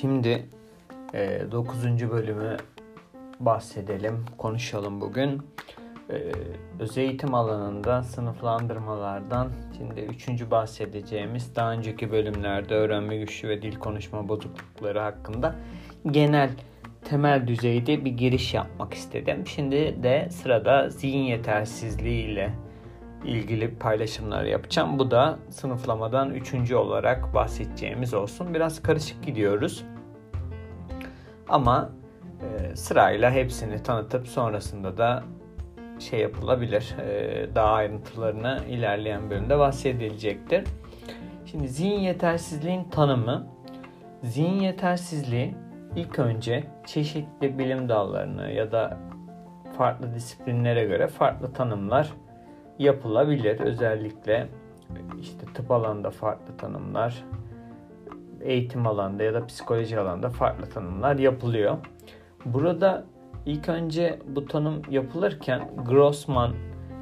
Şimdi 9. E, bölümü bahsedelim, konuşalım bugün. E, öz eğitim alanında sınıflandırmalardan şimdi üçüncü bahsedeceğimiz daha önceki bölümlerde öğrenme güçlü ve dil konuşma bozuklukları hakkında genel temel düzeyde bir giriş yapmak istedim. Şimdi de sırada zihin yetersizliği ile ilgili paylaşımlar yapacağım. Bu da sınıflamadan üçüncü olarak bahsedeceğimiz olsun. Biraz karışık gidiyoruz. Ama e, sırayla hepsini tanıtıp sonrasında da şey yapılabilir. E, daha ayrıntılarına ilerleyen bölümde bahsedilecektir. Şimdi zihin yetersizliğin tanımı. Zihin yetersizliği ilk önce çeşitli bilim dallarını ya da farklı disiplinlere göre farklı tanımlar yapılabilir. Özellikle işte tıp alanında farklı tanımlar, eğitim alanda ya da psikoloji alanda farklı tanımlar yapılıyor. Burada ilk önce bu tanım yapılırken Grossman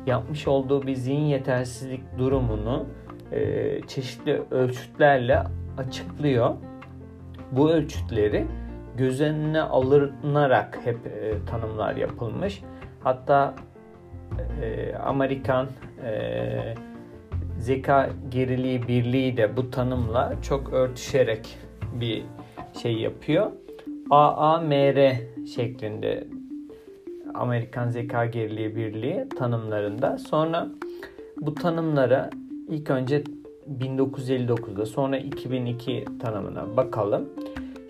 yapmış olduğu bir zihin yetersizlik durumunu e, çeşitli ölçütlerle açıklıyor. Bu ölçütleri göz önüne alınarak hep e, tanımlar yapılmış. Hatta e, Amerikan e, zeka geriliği birliği de bu tanımla çok örtüşerek bir şey yapıyor. AAMR şeklinde Amerikan Zeka Geriliği Birliği tanımlarında. Sonra bu tanımlara ilk önce 1959'da sonra 2002 tanımına bakalım.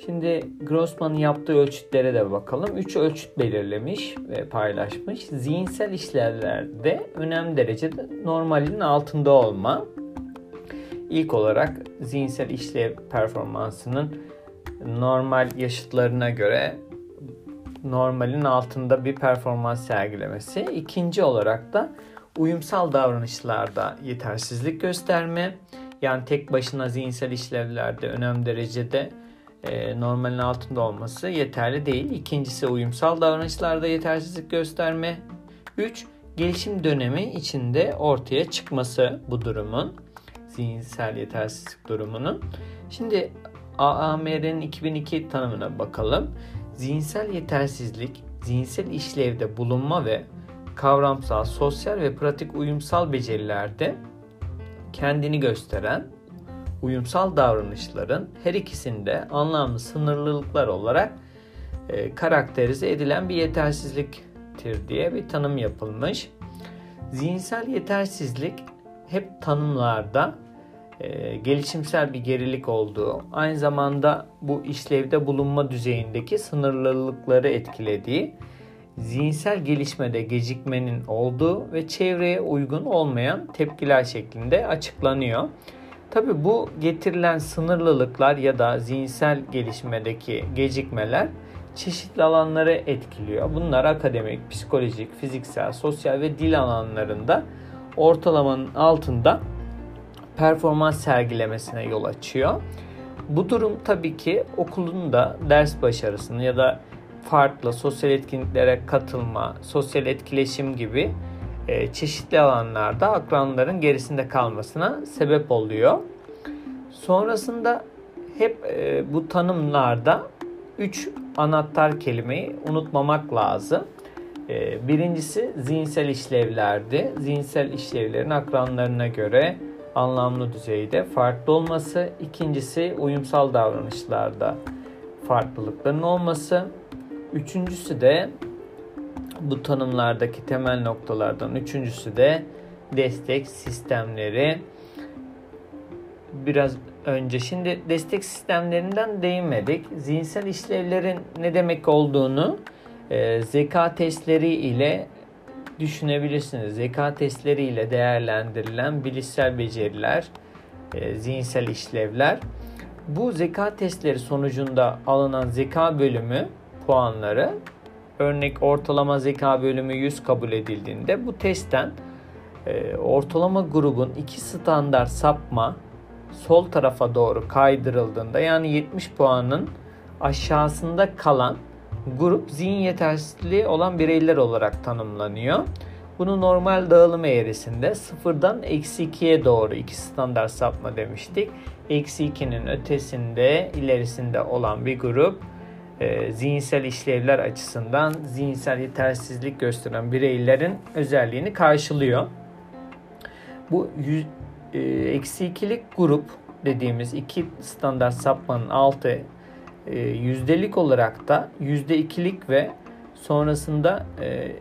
Şimdi Grossman'ın yaptığı ölçütlere de bakalım. 3 ölçüt belirlemiş ve paylaşmış. Zihinsel işlevlerde önem derecede normalin altında olma. İlk olarak zihinsel işlev performansının normal yaşıtlarına göre normalin altında bir performans sergilemesi. İkinci olarak da uyumsal davranışlarda yetersizlik gösterme. Yani tek başına zihinsel işlevlerde önem derecede e, normalin altında olması yeterli değil. İkincisi uyumsal davranışlarda yetersizlik gösterme. 3. Gelişim dönemi içinde ortaya çıkması bu durumun. Zihinsel yetersizlik durumunun. Şimdi AAMR'nin 2002 tanımına bakalım. Zihinsel yetersizlik, zihinsel işlevde bulunma ve kavramsal, sosyal ve pratik uyumsal becerilerde kendini gösteren uyumsal davranışların her ikisinde anlamlı sınırlılıklar olarak e, karakterize edilen bir yetersizliktir diye bir tanım yapılmış. Zihinsel yetersizlik hep tanımlarda e, gelişimsel bir gerilik olduğu, aynı zamanda bu işlevde bulunma düzeyindeki sınırlılıkları etkilediği, zihinsel gelişmede gecikmenin olduğu ve çevreye uygun olmayan tepkiler şeklinde açıklanıyor. Tabi bu getirilen sınırlılıklar ya da zihinsel gelişmedeki gecikmeler çeşitli alanları etkiliyor. Bunlar akademik, psikolojik, fiziksel, sosyal ve dil alanlarında ortalamanın altında performans sergilemesine yol açıyor. Bu durum tabii ki okulun da ders başarısını ya da farklı sosyal etkinliklere katılma, sosyal etkileşim gibi e, çeşitli alanlarda akranların gerisinde kalmasına sebep oluyor. Sonrasında hep e, bu tanımlarda 3 anahtar kelimeyi unutmamak lazım. E, birincisi zihinsel işlevlerdi. Zihinsel işlevlerin akranlarına göre anlamlı düzeyde farklı olması. İkincisi uyumsal davranışlarda farklılıkların olması. Üçüncüsü de bu tanımlardaki temel noktalardan üçüncüsü de destek sistemleri. Biraz önce şimdi destek sistemlerinden değinmedik. Zihinsel işlevlerin ne demek olduğunu e, zeka testleri ile düşünebilirsiniz. Zeka testleri ile değerlendirilen bilişsel beceriler, e, zihinsel işlevler. Bu zeka testleri sonucunda alınan zeka bölümü puanları örnek ortalama zeka bölümü 100 kabul edildiğinde bu testten e, ortalama grubun iki standart sapma sol tarafa doğru kaydırıldığında yani 70 puanın aşağısında kalan grup zihin yetersizliği olan bireyler olarak tanımlanıyor. Bunu normal dağılım eğrisinde sıfırdan eksi 2'ye doğru iki standart sapma demiştik. Eksi 2'nin ötesinde ilerisinde olan bir grup e, zihinsel işlevler açısından zihinsel yetersizlik gösteren bireylerin özelliğini karşılıyor. Bu yüz, e, eksi ikilik grup dediğimiz iki standart sapmanın altı e, yüzdelik olarak da yüzde ikilik ve sonrasında e,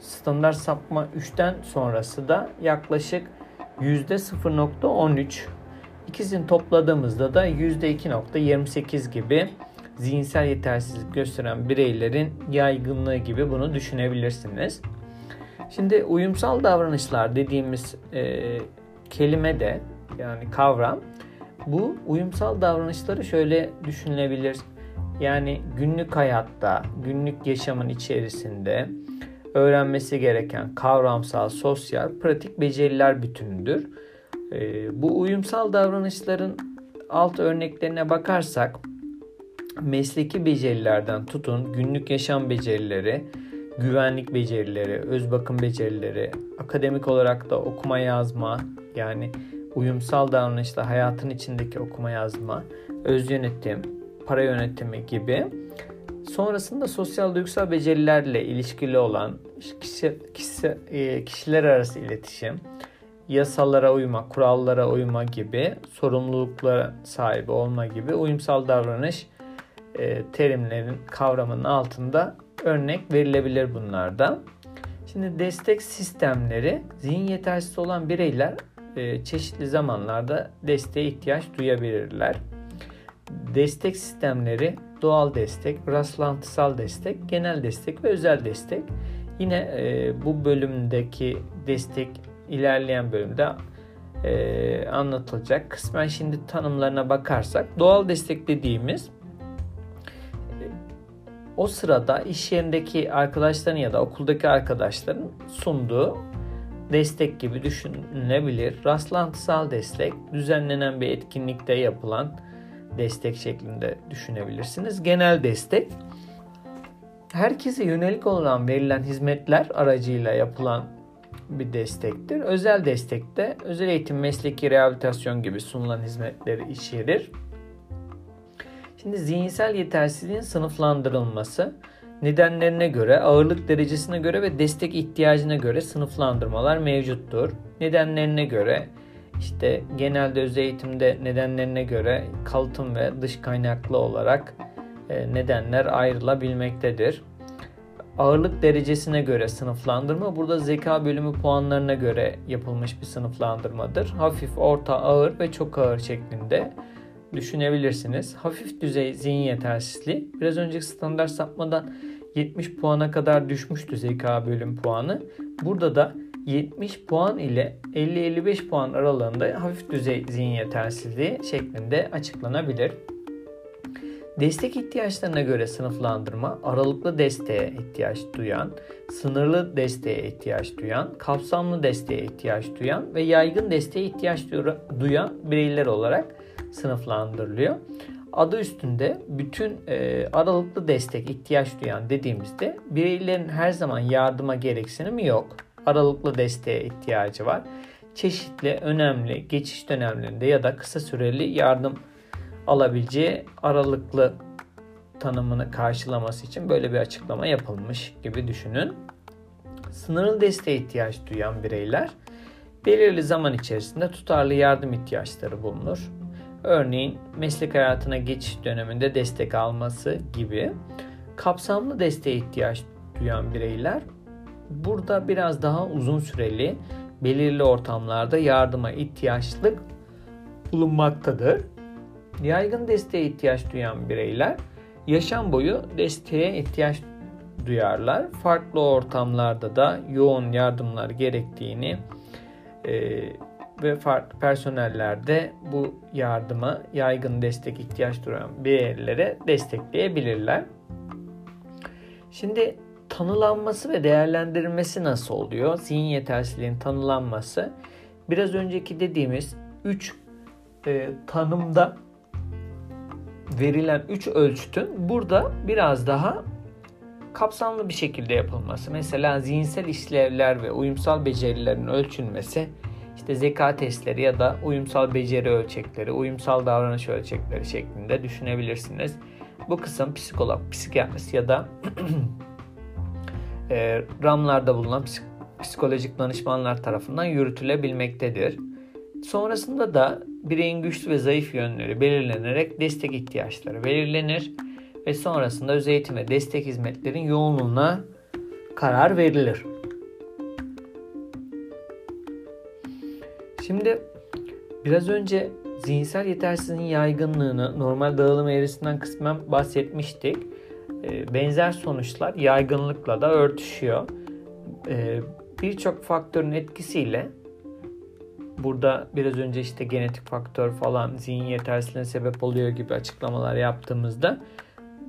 standart sapma 3'ten sonrası da yaklaşık yüzde 0.13 İkisini topladığımızda da yüzde 2.28 gibi zihinsel yetersizlik gösteren bireylerin yaygınlığı gibi bunu düşünebilirsiniz. Şimdi uyumsal davranışlar dediğimiz e, kelime de yani kavram bu uyumsal davranışları şöyle düşünülebilir. Yani günlük hayatta, günlük yaşamın içerisinde öğrenmesi gereken kavramsal, sosyal, pratik beceriler bütünüdür. E, bu uyumsal davranışların alt örneklerine bakarsak mesleki becerilerden tutun günlük yaşam becerileri, güvenlik becerileri, öz bakım becerileri, akademik olarak da okuma yazma yani uyumsal davranışla hayatın içindeki okuma yazma, öz yönetim, para yönetimi gibi. Sonrasında sosyal duygusal becerilerle ilişkili olan kişi, kişi, e, kişiler arası iletişim, yasalara uyma, kurallara uyma gibi, sorumluluklara sahip olma gibi uyumsal davranış e, terimlerin kavramının altında örnek verilebilir bunlardan. Şimdi destek sistemleri zihin yetersiz olan bireyler e, çeşitli zamanlarda desteğe ihtiyaç duyabilirler. Destek sistemleri doğal destek, rastlantısal destek, genel destek ve özel destek. Yine e, bu bölümdeki destek ilerleyen bölümde e, anlatılacak. Kısmen şimdi tanımlarına bakarsak doğal destek dediğimiz o sırada iş yerindeki arkadaşların ya da okuldaki arkadaşların sunduğu destek gibi düşünülebilir. Rastlantısal destek düzenlenen bir etkinlikte yapılan destek şeklinde düşünebilirsiniz. Genel destek herkese yönelik olan verilen hizmetler aracıyla yapılan bir destektir. Özel destekte özel eğitim, mesleki rehabilitasyon gibi sunulan hizmetleri içerir. Şimdi zihinsel yetersizliğin sınıflandırılması nedenlerine göre, ağırlık derecesine göre ve destek ihtiyacına göre sınıflandırmalar mevcuttur. Nedenlerine göre işte genelde öz eğitimde nedenlerine göre kalıtım ve dış kaynaklı olarak e, nedenler ayrılabilmektedir. Ağırlık derecesine göre sınıflandırma burada zeka bölümü puanlarına göre yapılmış bir sınıflandırmadır. Hafif, orta, ağır ve çok ağır şeklinde düşünebilirsiniz. Hafif düzey zihin yetersizliği biraz önceki standart sapmadan 70 puana kadar düşmüştü zeka bölüm puanı. Burada da 70 puan ile 50-55 puan aralığında hafif düzey zihin yetersizliği şeklinde açıklanabilir. Destek ihtiyaçlarına göre sınıflandırma, aralıklı desteğe ihtiyaç duyan, sınırlı desteğe ihtiyaç duyan, kapsamlı desteğe ihtiyaç duyan ve yaygın desteğe ihtiyaç duyan bireyler olarak sınıflandırılıyor. Adı üstünde bütün e, aralıklı destek ihtiyaç duyan dediğimizde bireylerin her zaman yardıma gereksinimi yok. Aralıklı desteğe ihtiyacı var. Çeşitli önemli geçiş dönemlerinde ya da kısa süreli yardım alabileceği aralıklı tanımını karşılaması için böyle bir açıklama yapılmış gibi düşünün. Sınırlı desteğe ihtiyaç duyan bireyler belirli zaman içerisinde tutarlı yardım ihtiyaçları bulunur. Örneğin meslek hayatına geçiş döneminde destek alması gibi kapsamlı desteğe ihtiyaç duyan bireyler burada biraz daha uzun süreli belirli ortamlarda yardıma ihtiyaçlık bulunmaktadır. Yaygın desteğe ihtiyaç duyan bireyler yaşam boyu desteğe ihtiyaç duyarlar. Farklı ortamlarda da yoğun yardımlar gerektiğini e, ve farklı personellerde bu yardıma yaygın destek ihtiyaç duyan bireylere destekleyebilirler. Şimdi tanılanması ve değerlendirilmesi nasıl oluyor? Zihin yetersizliğin tanılanması biraz önceki dediğimiz 3 e, tanımda verilen 3 ölçütün burada biraz daha kapsamlı bir şekilde yapılması. Mesela zihinsel işlevler ve uyumsal becerilerin ölçülmesi, işte zeka testleri ya da uyumsal beceri ölçekleri, uyumsal davranış ölçekleri şeklinde düşünebilirsiniz. Bu kısım psikolog, psikiyatrist ya da e, RAM'larda bulunan psikolojik danışmanlar tarafından yürütülebilmektedir. Sonrasında da bireyin güçlü ve zayıf yönleri belirlenerek destek ihtiyaçları belirlenir ve sonrasında öz eğitim ve destek hizmetlerin yoğunluğuna karar verilir. Şimdi biraz önce zihinsel yetersizliğin yaygınlığını normal dağılım eğrisinden kısmen bahsetmiştik. Ee, benzer sonuçlar yaygınlıkla da örtüşüyor. Ee, birçok faktörün etkisiyle burada biraz önce işte genetik faktör falan zihin yetersizliğine sebep oluyor gibi açıklamalar yaptığımızda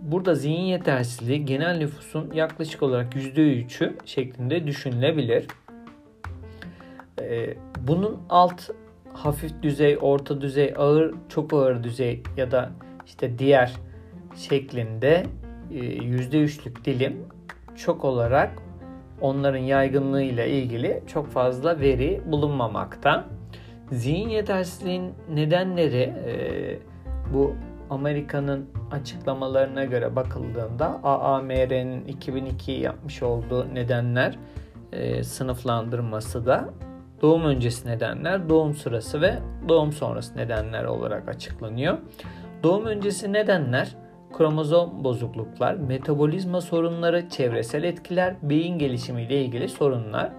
burada zihin yetersizliği genel nüfusun yaklaşık olarak %3'ü şeklinde düşünülebilir. Ee, bunun alt hafif düzey, orta düzey, ağır, çok ağır düzey ya da işte diğer şeklinde %3'lük e, dilim çok olarak onların yaygınlığı ile ilgili çok fazla veri bulunmamakta. Zihin yetersizliğin nedenleri e, bu Amerika'nın açıklamalarına göre bakıldığında AAMR'nin 2002 yapmış olduğu nedenler e, sınıflandırması da doğum öncesi nedenler, doğum sırası ve doğum sonrası nedenler olarak açıklanıyor. Doğum öncesi nedenler kromozom bozukluklar, metabolizma sorunları, çevresel etkiler, beyin gelişimi ile ilgili sorunlar.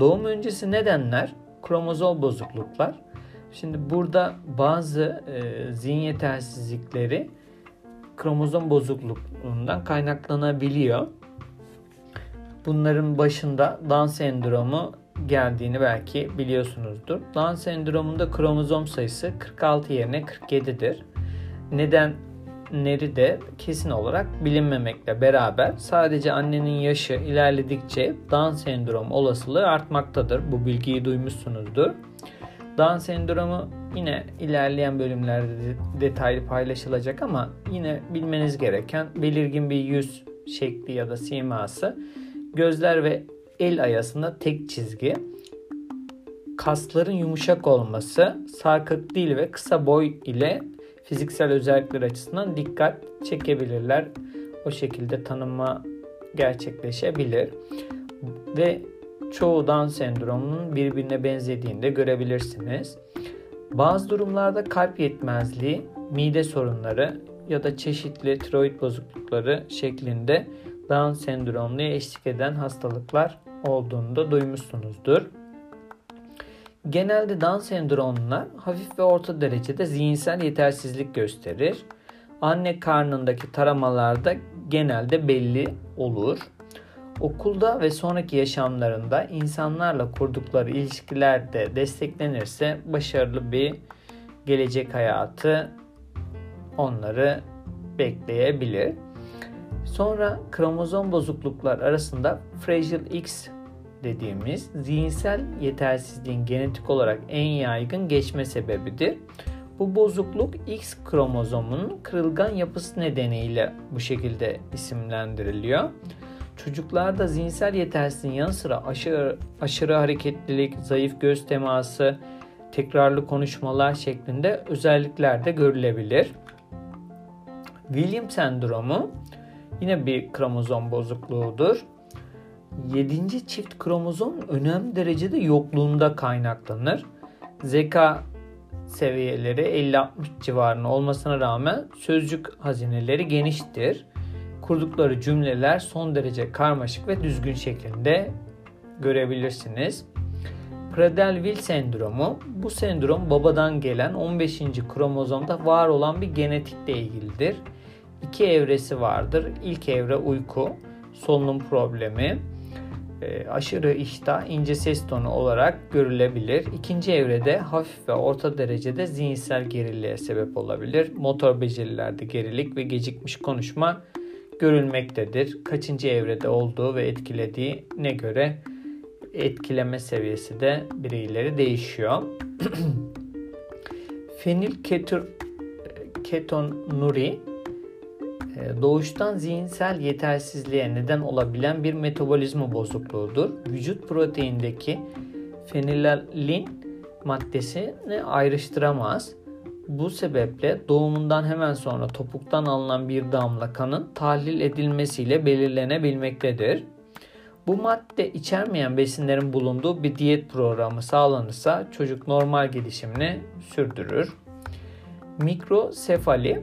Doğum öncesi nedenler kromozom bozukluklar. Şimdi burada bazı e, zihin yetersizlikleri kromozom bozukluğundan kaynaklanabiliyor. Bunların başında Down sendromu geldiğini belki biliyorsunuzdur. Down sendromunda kromozom sayısı 46 yerine 47'dir. Nedenleri de kesin olarak bilinmemekle beraber sadece annenin yaşı ilerledikçe Down sendrom olasılığı artmaktadır. Bu bilgiyi duymuşsunuzdur. Down sendromu yine ilerleyen bölümlerde detaylı paylaşılacak ama yine bilmeniz gereken belirgin bir yüz şekli ya da siması, gözler ve el ayasında tek çizgi, kasların yumuşak olması, sarkık dil ve kısa boy ile fiziksel özellikler açısından dikkat çekebilirler. O şekilde tanıma gerçekleşebilir. Ve çoğu Down sendromunun birbirine benzediğini de görebilirsiniz. Bazı durumlarda kalp yetmezliği, mide sorunları ya da çeşitli tiroid bozuklukları şeklinde Down sendromuna eşlik eden hastalıklar olduğunu da duymuşsunuzdur. Genelde Down sendromlular hafif ve orta derecede zihinsel yetersizlik gösterir. Anne karnındaki taramalarda genelde belli olur. Okulda ve sonraki yaşamlarında insanlarla kurdukları ilişkilerde desteklenirse başarılı bir gelecek hayatı onları bekleyebilir. Sonra kromozom bozukluklar arasında Fragile X dediğimiz zihinsel yetersizliğin genetik olarak en yaygın geçme sebebidir. Bu bozukluk X kromozomunun kırılgan yapısı nedeniyle bu şekilde isimlendiriliyor. Çocuklarda zihinsel yetersizliğin yanı sıra aşırı, aşırı hareketlilik, zayıf göz teması, tekrarlı konuşmalar şeklinde özellikler de görülebilir. William sendromu yine bir kromozom bozukluğudur. 7. çift kromozom önemli derecede yokluğunda kaynaklanır. Zeka seviyeleri 50-60 civarında olmasına rağmen sözcük hazineleri geniştir. Kurdukları cümleler son derece karmaşık ve düzgün şeklinde görebilirsiniz. Prader-Willi sendromu bu sendrom babadan gelen 15. kromozomda var olan bir genetikle ilgilidir. İki evresi vardır. İlk evre uyku, solunum problemi, e, aşırı iştah, ince ses tonu olarak görülebilir. İkinci evrede hafif ve orta derecede zihinsel geriliğe sebep olabilir. Motor becerilerde gerilik ve gecikmiş konuşma görülmektedir. Kaçıncı evrede olduğu ve etkilediğine göre etkileme seviyesi de bireyleri değişiyor. Fenil ketonuri e, doğuştan zihinsel yetersizliğe neden olabilen bir metabolizma bozukluğudur. Vücut proteinindeki fenilalin maddesini ayrıştıramaz. Bu sebeple doğumundan hemen sonra topuktan alınan bir damla kanın tahlil edilmesiyle belirlenebilmektedir. Bu madde içermeyen besinlerin bulunduğu bir diyet programı sağlanırsa çocuk normal gelişimini sürdürür. Mikrosefali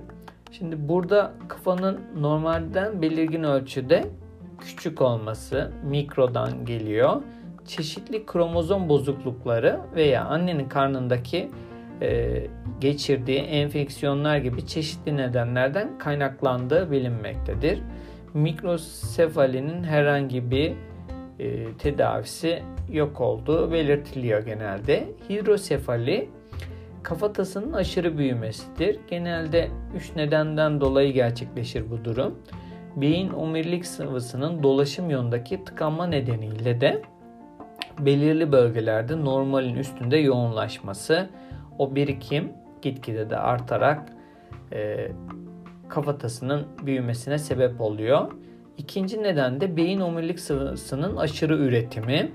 Şimdi burada kafanın normalden belirgin ölçüde küçük olması mikrodan geliyor. Çeşitli kromozom bozuklukları veya annenin karnındaki e, geçirdiği enfeksiyonlar gibi çeşitli nedenlerden kaynaklandığı bilinmektedir. Mikrosefalinin herhangi bir e, tedavisi yok olduğu belirtiliyor genelde. Hidrosefali kafatasının aşırı büyümesidir. Genelde 3 nedenden dolayı gerçekleşir bu durum. Beyin omurilik sıvısının dolaşım yolundaki tıkanma nedeniyle de belirli bölgelerde normalin üstünde yoğunlaşması, o birikim gitgide de artarak e, kafatasının büyümesine sebep oluyor. İkinci neden de beyin omurilik sıvısının aşırı üretimi.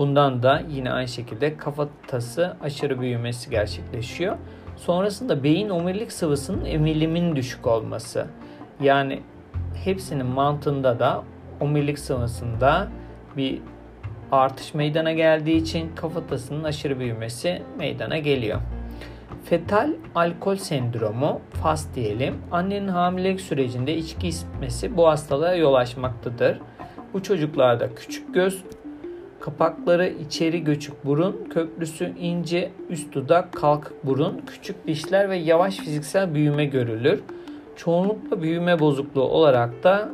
Bundan da yine aynı şekilde kafatası aşırı büyümesi gerçekleşiyor. Sonrasında beyin omurilik sıvısının emilimin düşük olması. Yani hepsinin mantığında da omurilik sıvısında bir artış meydana geldiği için kafatasının aşırı büyümesi meydana geliyor. Fetal alkol sendromu, FAS diyelim, annenin hamilelik sürecinde içki içmesi bu hastalığa yol açmaktadır. Bu çocuklarda küçük göz, kapakları içeri göçük burun, köprüsü ince, üst dudak, kalkık burun, küçük dişler ve yavaş fiziksel büyüme görülür. Çoğunlukla büyüme bozukluğu olarak da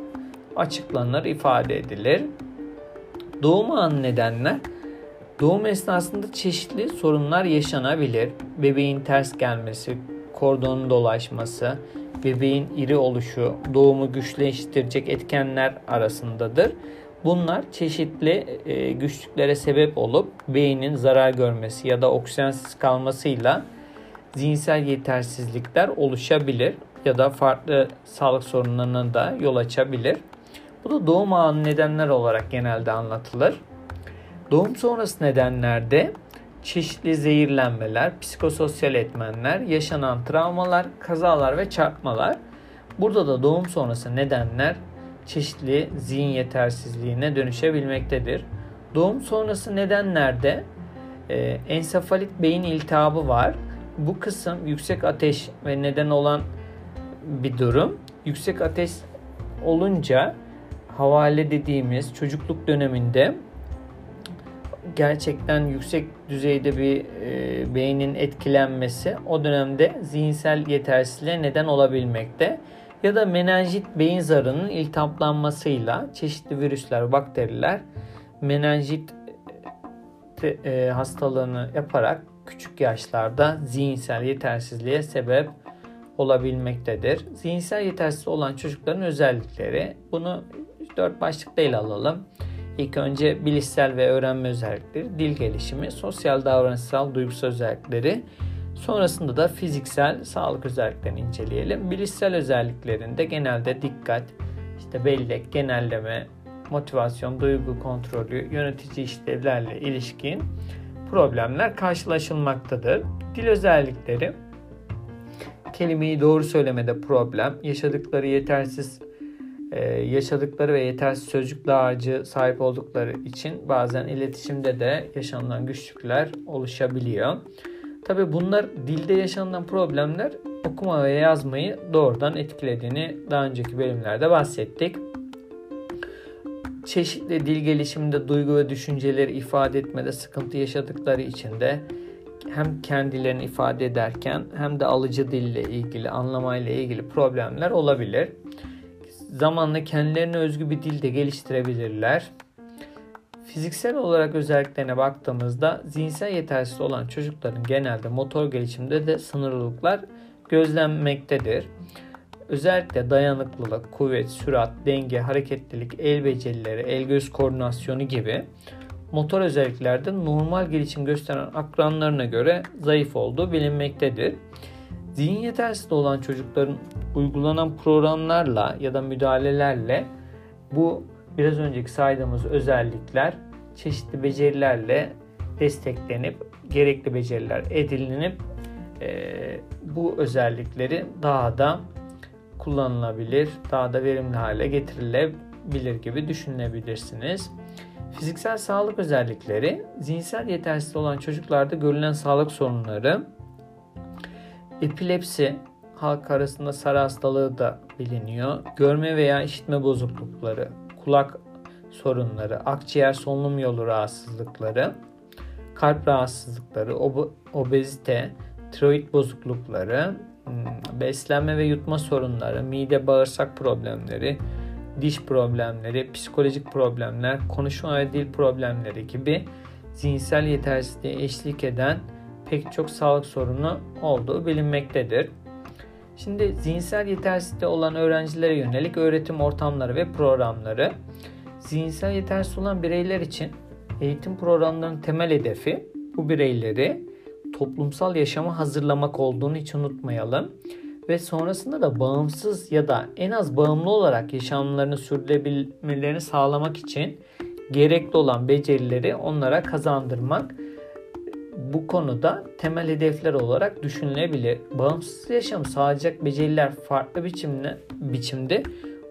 açıklanır, ifade edilir. Doğum anı nedenler Doğum esnasında çeşitli sorunlar yaşanabilir. Bebeğin ters gelmesi, kordonun dolaşması, bebeğin iri oluşu, doğumu güçleştirecek etkenler arasındadır. Bunlar çeşitli e, güçlüklere sebep olup beynin zarar görmesi ya da oksijensiz kalmasıyla zihinsel yetersizlikler oluşabilir ya da farklı sağlık sorunlarına da yol açabilir. Bu da doğum anı nedenler olarak genelde anlatılır. Doğum sonrası nedenlerde çeşitli zehirlenmeler, psikososyal etmenler, yaşanan travmalar, kazalar ve çarpmalar. Burada da doğum sonrası nedenler çeşitli zihin yetersizliğine dönüşebilmektedir. Doğum sonrası nedenlerde e, ensefalit beyin iltihabı var. Bu kısım yüksek ateş ve neden olan bir durum. Yüksek ateş olunca havale dediğimiz çocukluk döneminde gerçekten yüksek düzeyde bir e, beynin etkilenmesi o dönemde zihinsel yetersizliğe neden olabilmekte. Ya da menenjit beyin zarının iltihaplanmasıyla çeşitli virüsler, bakteriler menenjit e, hastalığını yaparak küçük yaşlarda zihinsel yetersizliğe sebep olabilmektedir. Zihinsel yetersiz olan çocukların özellikleri bunu dört başlıkta ele alalım. İlk önce bilişsel ve öğrenme özellikleri, dil gelişimi, sosyal davranışsal, duygusal özellikleri, sonrasında da fiziksel sağlık özelliklerini inceleyelim. Bilişsel özelliklerinde genelde dikkat, işte bellek, genelleme, motivasyon, duygu kontrolü, yönetici işlevlerle ilişkin problemler karşılaşılmaktadır. Dil özellikleri kelimeyi doğru söylemede problem, yaşadıkları yetersiz ee, yaşadıkları ve yetersiz sözcük dağarcığı sahip oldukları için bazen iletişimde de yaşanılan güçlükler oluşabiliyor. Tabi bunlar dilde yaşanılan problemler okuma ve yazmayı doğrudan etkilediğini daha önceki bölümlerde bahsettik. Çeşitli dil gelişiminde duygu ve düşünceleri ifade etmede sıkıntı yaşadıkları için de hem kendilerini ifade ederken hem de alıcı dille ilgili, anlamayla ilgili problemler olabilir zamanla kendilerine özgü bir dil de geliştirebilirler. Fiziksel olarak özelliklerine baktığımızda zihinsel yetersiz olan çocukların genelde motor gelişiminde de sınırlılıklar gözlenmektedir. Özellikle dayanıklılık, kuvvet, sürat, denge, hareketlilik, el becerileri, el göz koordinasyonu gibi motor özelliklerde normal gelişim gösteren akranlarına göre zayıf olduğu bilinmektedir. Zihin yetersizliği olan çocukların uygulanan programlarla ya da müdahalelerle bu biraz önceki saydığımız özellikler çeşitli becerilerle desteklenip gerekli beceriler edilinip e, bu özellikleri daha da kullanılabilir, daha da verimli hale getirilebilir gibi düşünebilirsiniz. Fiziksel sağlık özellikleri, zihinsel yetersizliği olan çocuklarda görülen sağlık sorunları, epilepsi, halk arasında sarı hastalığı da biliniyor. Görme veya işitme bozuklukları, kulak sorunları, akciğer solunum yolu rahatsızlıkları, kalp rahatsızlıkları, ob- obezite, tiroid bozuklukları, hmm, beslenme ve yutma sorunları, mide bağırsak problemleri, diş problemleri, psikolojik problemler, konuşma ve dil problemleri gibi zihinsel yetersizliğe eşlik eden pek çok sağlık sorunu olduğu bilinmektedir. Şimdi zihinsel yetersizliği olan öğrencilere yönelik öğretim ortamları ve programları zihinsel yetersiz olan bireyler için eğitim programlarının temel hedefi bu bireyleri toplumsal yaşama hazırlamak olduğunu hiç unutmayalım. Ve sonrasında da bağımsız ya da en az bağımlı olarak yaşamlarını sürdürebilmelerini sağlamak için gerekli olan becerileri onlara kazandırmak bu konuda temel hedefler olarak düşünülebilir. Bağımsız yaşam sağlayacak beceriler farklı biçimde, biçimde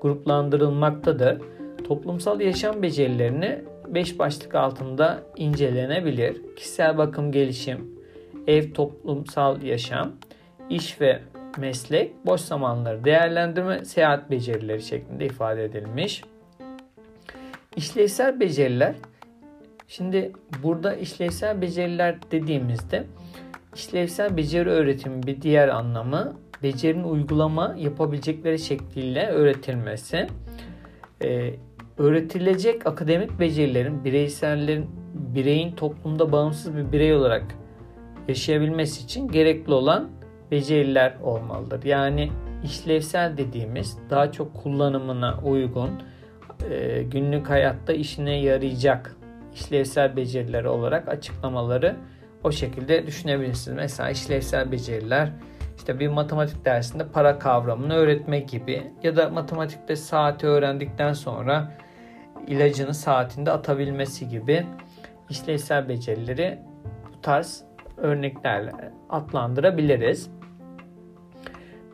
gruplandırılmaktadır. Toplumsal yaşam becerilerini 5 başlık altında incelenebilir. Kişisel bakım gelişim, ev toplumsal yaşam, iş ve meslek, boş zamanları değerlendirme, seyahat becerileri şeklinde ifade edilmiş. İşlevsel beceriler Şimdi burada işlevsel beceriler dediğimizde işlevsel beceri öğretimi bir diğer anlamı becerinin uygulama yapabilecekleri şekliyle öğretilmesi. Ee, öğretilecek akademik becerilerin bireysellerin bireyin toplumda bağımsız bir birey olarak yaşayabilmesi için gerekli olan beceriler olmalıdır. Yani işlevsel dediğimiz daha çok kullanımına uygun, e, günlük hayatta işine yarayacak işlevsel beceriler olarak açıklamaları o şekilde düşünebilirsiniz. Mesela işlevsel beceriler işte bir matematik dersinde para kavramını öğretmek gibi ya da matematikte saati öğrendikten sonra ilacını saatinde atabilmesi gibi işlevsel becerileri bu tarz örneklerle adlandırabiliriz.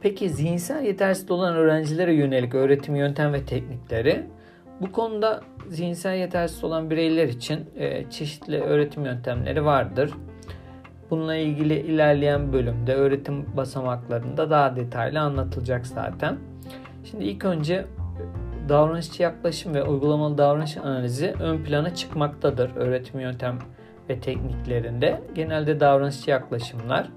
Peki zihinsel yetersiz olan öğrencilere yönelik öğretim yöntem ve teknikleri bu konuda zihinsel yetersiz olan bireyler için e, çeşitli öğretim yöntemleri vardır. Bununla ilgili ilerleyen bölümde öğretim basamaklarında daha detaylı anlatılacak zaten. Şimdi ilk önce davranışçı yaklaşım ve uygulamalı davranış analizi ön plana çıkmaktadır öğretim yöntem ve tekniklerinde. Genelde davranışçı yaklaşımlar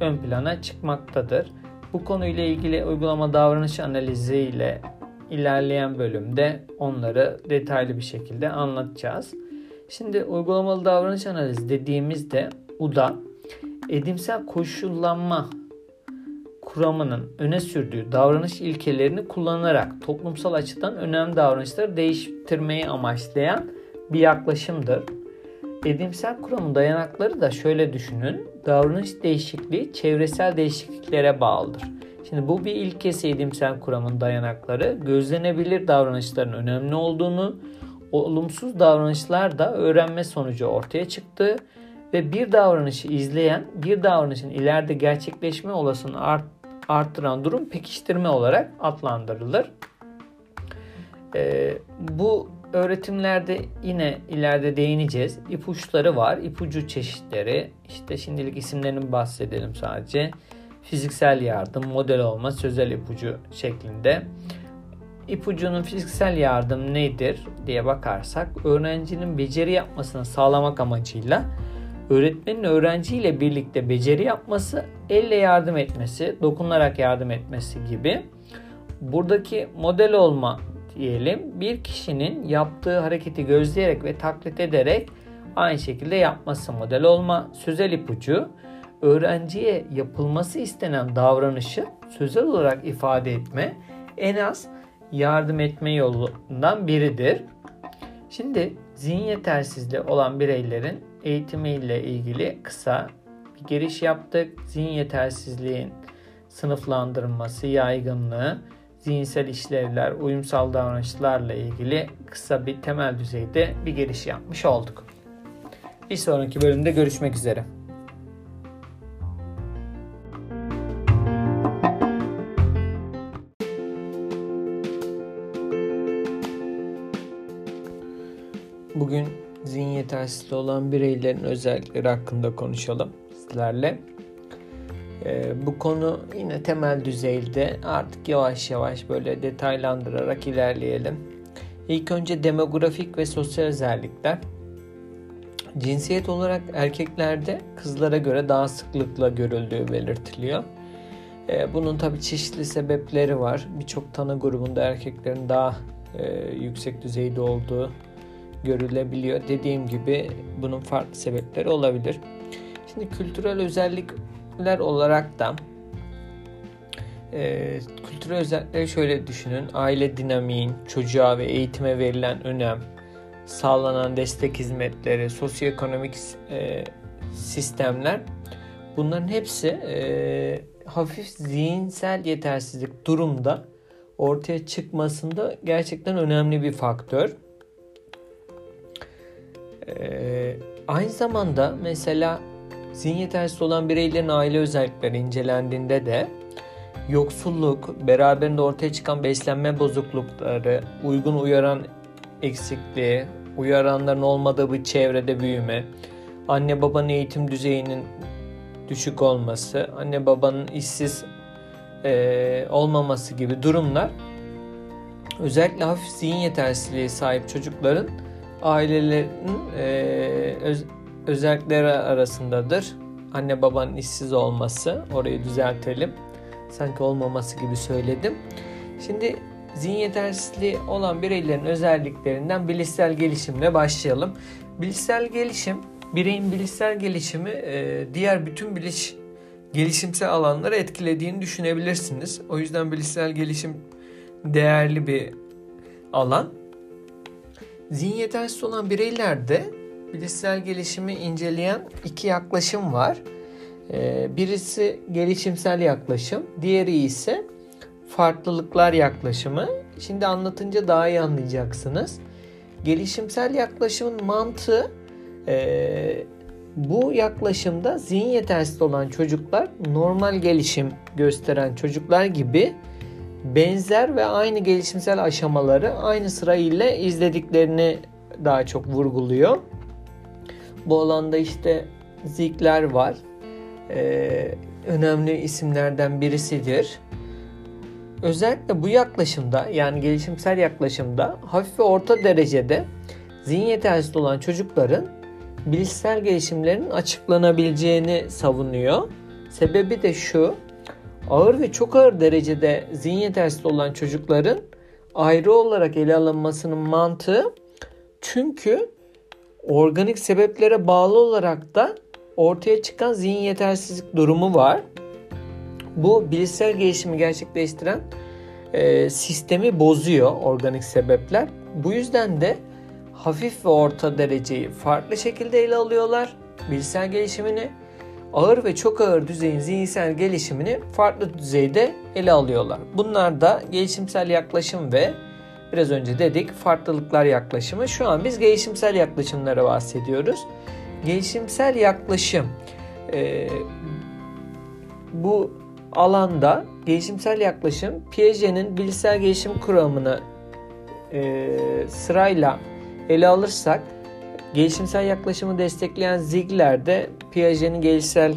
ön plana çıkmaktadır. Bu konuyla ilgili uygulama davranış analizi ile ilerleyen bölümde onları detaylı bir şekilde anlatacağız. Şimdi uygulamalı davranış analizi dediğimizde UDA edimsel koşullanma kuramının öne sürdüğü davranış ilkelerini kullanarak toplumsal açıdan önemli davranışları değiştirmeyi amaçlayan bir yaklaşımdır. Edimsel kuramın dayanakları da şöyle düşünün. Davranış değişikliği çevresel değişikliklere bağlıdır. Şimdi bu bir ilkesi edimsel kuramın dayanakları. Gözlenebilir davranışların önemli olduğunu, olumsuz davranışlar da öğrenme sonucu ortaya çıktı ve bir davranışı izleyen bir davranışın ileride gerçekleşme olasılığını art, arttıran durum pekiştirme olarak adlandırılır. Ee, bu öğretimlerde yine ileride değineceğiz. İpuçları var. İpucu çeşitleri. İşte şimdilik isimlerini bahsedelim sadece fiziksel yardım, model olma, sözel ipucu şeklinde. İpucunun fiziksel yardım nedir diye bakarsak öğrencinin beceri yapmasını sağlamak amacıyla öğretmenin öğrenciyle birlikte beceri yapması, elle yardım etmesi, dokunarak yardım etmesi gibi. Buradaki model olma diyelim bir kişinin yaptığı hareketi gözleyerek ve taklit ederek aynı şekilde yapması model olma, sözel ipucu öğrenciye yapılması istenen davranışı sözel olarak ifade etme en az yardım etme yolundan biridir. Şimdi zihin yetersizliği olan bireylerin eğitimiyle ilgili kısa bir giriş yaptık. Zihin yetersizliğin sınıflandırılması, yaygınlığı, zihinsel işlevler, uyumsal davranışlarla ilgili kısa bir temel düzeyde bir giriş yapmış olduk. Bir sonraki bölümde görüşmek üzere. Yetersizliği olan bireylerin özellikleri hakkında konuşalım sizlerle. Ee, bu konu yine temel düzeyde artık yavaş yavaş böyle detaylandırarak ilerleyelim. İlk önce demografik ve sosyal özellikler. Cinsiyet olarak erkeklerde kızlara göre daha sıklıkla görüldüğü belirtiliyor. Ee, bunun tabi çeşitli sebepleri var. Birçok tanı grubunda erkeklerin daha e, yüksek düzeyde olduğu görülebiliyor. Dediğim gibi bunun farklı sebepleri olabilir. Şimdi kültürel özellikler olarak da e, kültürel özellikleri şöyle düşünün. Aile dinamiğin, çocuğa ve eğitime verilen önem, sağlanan destek hizmetleri, sosyoekonomik e, sistemler bunların hepsi e, hafif zihinsel yetersizlik durumda ortaya çıkmasında gerçekten önemli bir faktör. Ee, aynı zamanda mesela zihin yetersiz olan bireylerin aile özellikleri incelendiğinde de yoksulluk, beraberinde ortaya çıkan beslenme bozuklukları, uygun uyaran eksikliği, uyaranların olmadığı bir çevrede büyüme, anne babanın eğitim düzeyinin düşük olması, anne babanın işsiz e, olmaması gibi durumlar özellikle hafif zihin yetersizliği sahip çocukların ailelerin e, öz, özellikleri arasındadır. Anne babanın işsiz olması, orayı düzeltelim. Sanki olmaması gibi söyledim. Şimdi zihin yetersizliği olan bireylerin özelliklerinden bilişsel gelişimle başlayalım. Bilişsel gelişim, bireyin bilişsel gelişimi e, diğer bütün biliş gelişimsel alanları etkilediğini düşünebilirsiniz. O yüzden bilişsel gelişim değerli bir alan. Zihin yetersiz olan bireylerde bilişsel gelişimi inceleyen iki yaklaşım var. Ee, birisi gelişimsel yaklaşım, diğeri ise farklılıklar yaklaşımı. Şimdi anlatınca daha iyi anlayacaksınız. Gelişimsel yaklaşımın mantığı e, bu yaklaşımda zihin yetersiz olan çocuklar normal gelişim gösteren çocuklar gibi benzer ve aynı gelişimsel aşamaları aynı sırayla izlediklerini daha çok vurguluyor. Bu alanda işte Zikler var. Ee, önemli isimlerden birisidir. Özellikle bu yaklaşımda yani gelişimsel yaklaşımda hafif ve orta derecede zihin yetersiz olan çocukların bilişsel gelişimlerin açıklanabileceğini savunuyor. Sebebi de şu ağır ve çok ağır derecede zihin yetersiz olan çocukların ayrı olarak ele alınmasının mantığı çünkü organik sebeplere bağlı olarak da ortaya çıkan zihin yetersizlik durumu var. Bu bilişsel gelişimi gerçekleştiren e, sistemi bozuyor organik sebepler. Bu yüzden de hafif ve orta dereceyi farklı şekilde ele alıyorlar. Bilişsel gelişimini ağır ve çok ağır düzeyin zihinsel gelişimini farklı düzeyde ele alıyorlar. Bunlar da gelişimsel yaklaşım ve biraz önce dedik farklılıklar yaklaşımı. Şu an biz gelişimsel yaklaşımlara bahsediyoruz. Gelişimsel yaklaşım e, bu alanda gelişimsel yaklaşım Piaget'in bilişsel gelişim kuramını e, sırayla ele alırsak gelişimsel yaklaşımı destekleyen Ziegler de Piaget'in gelişsel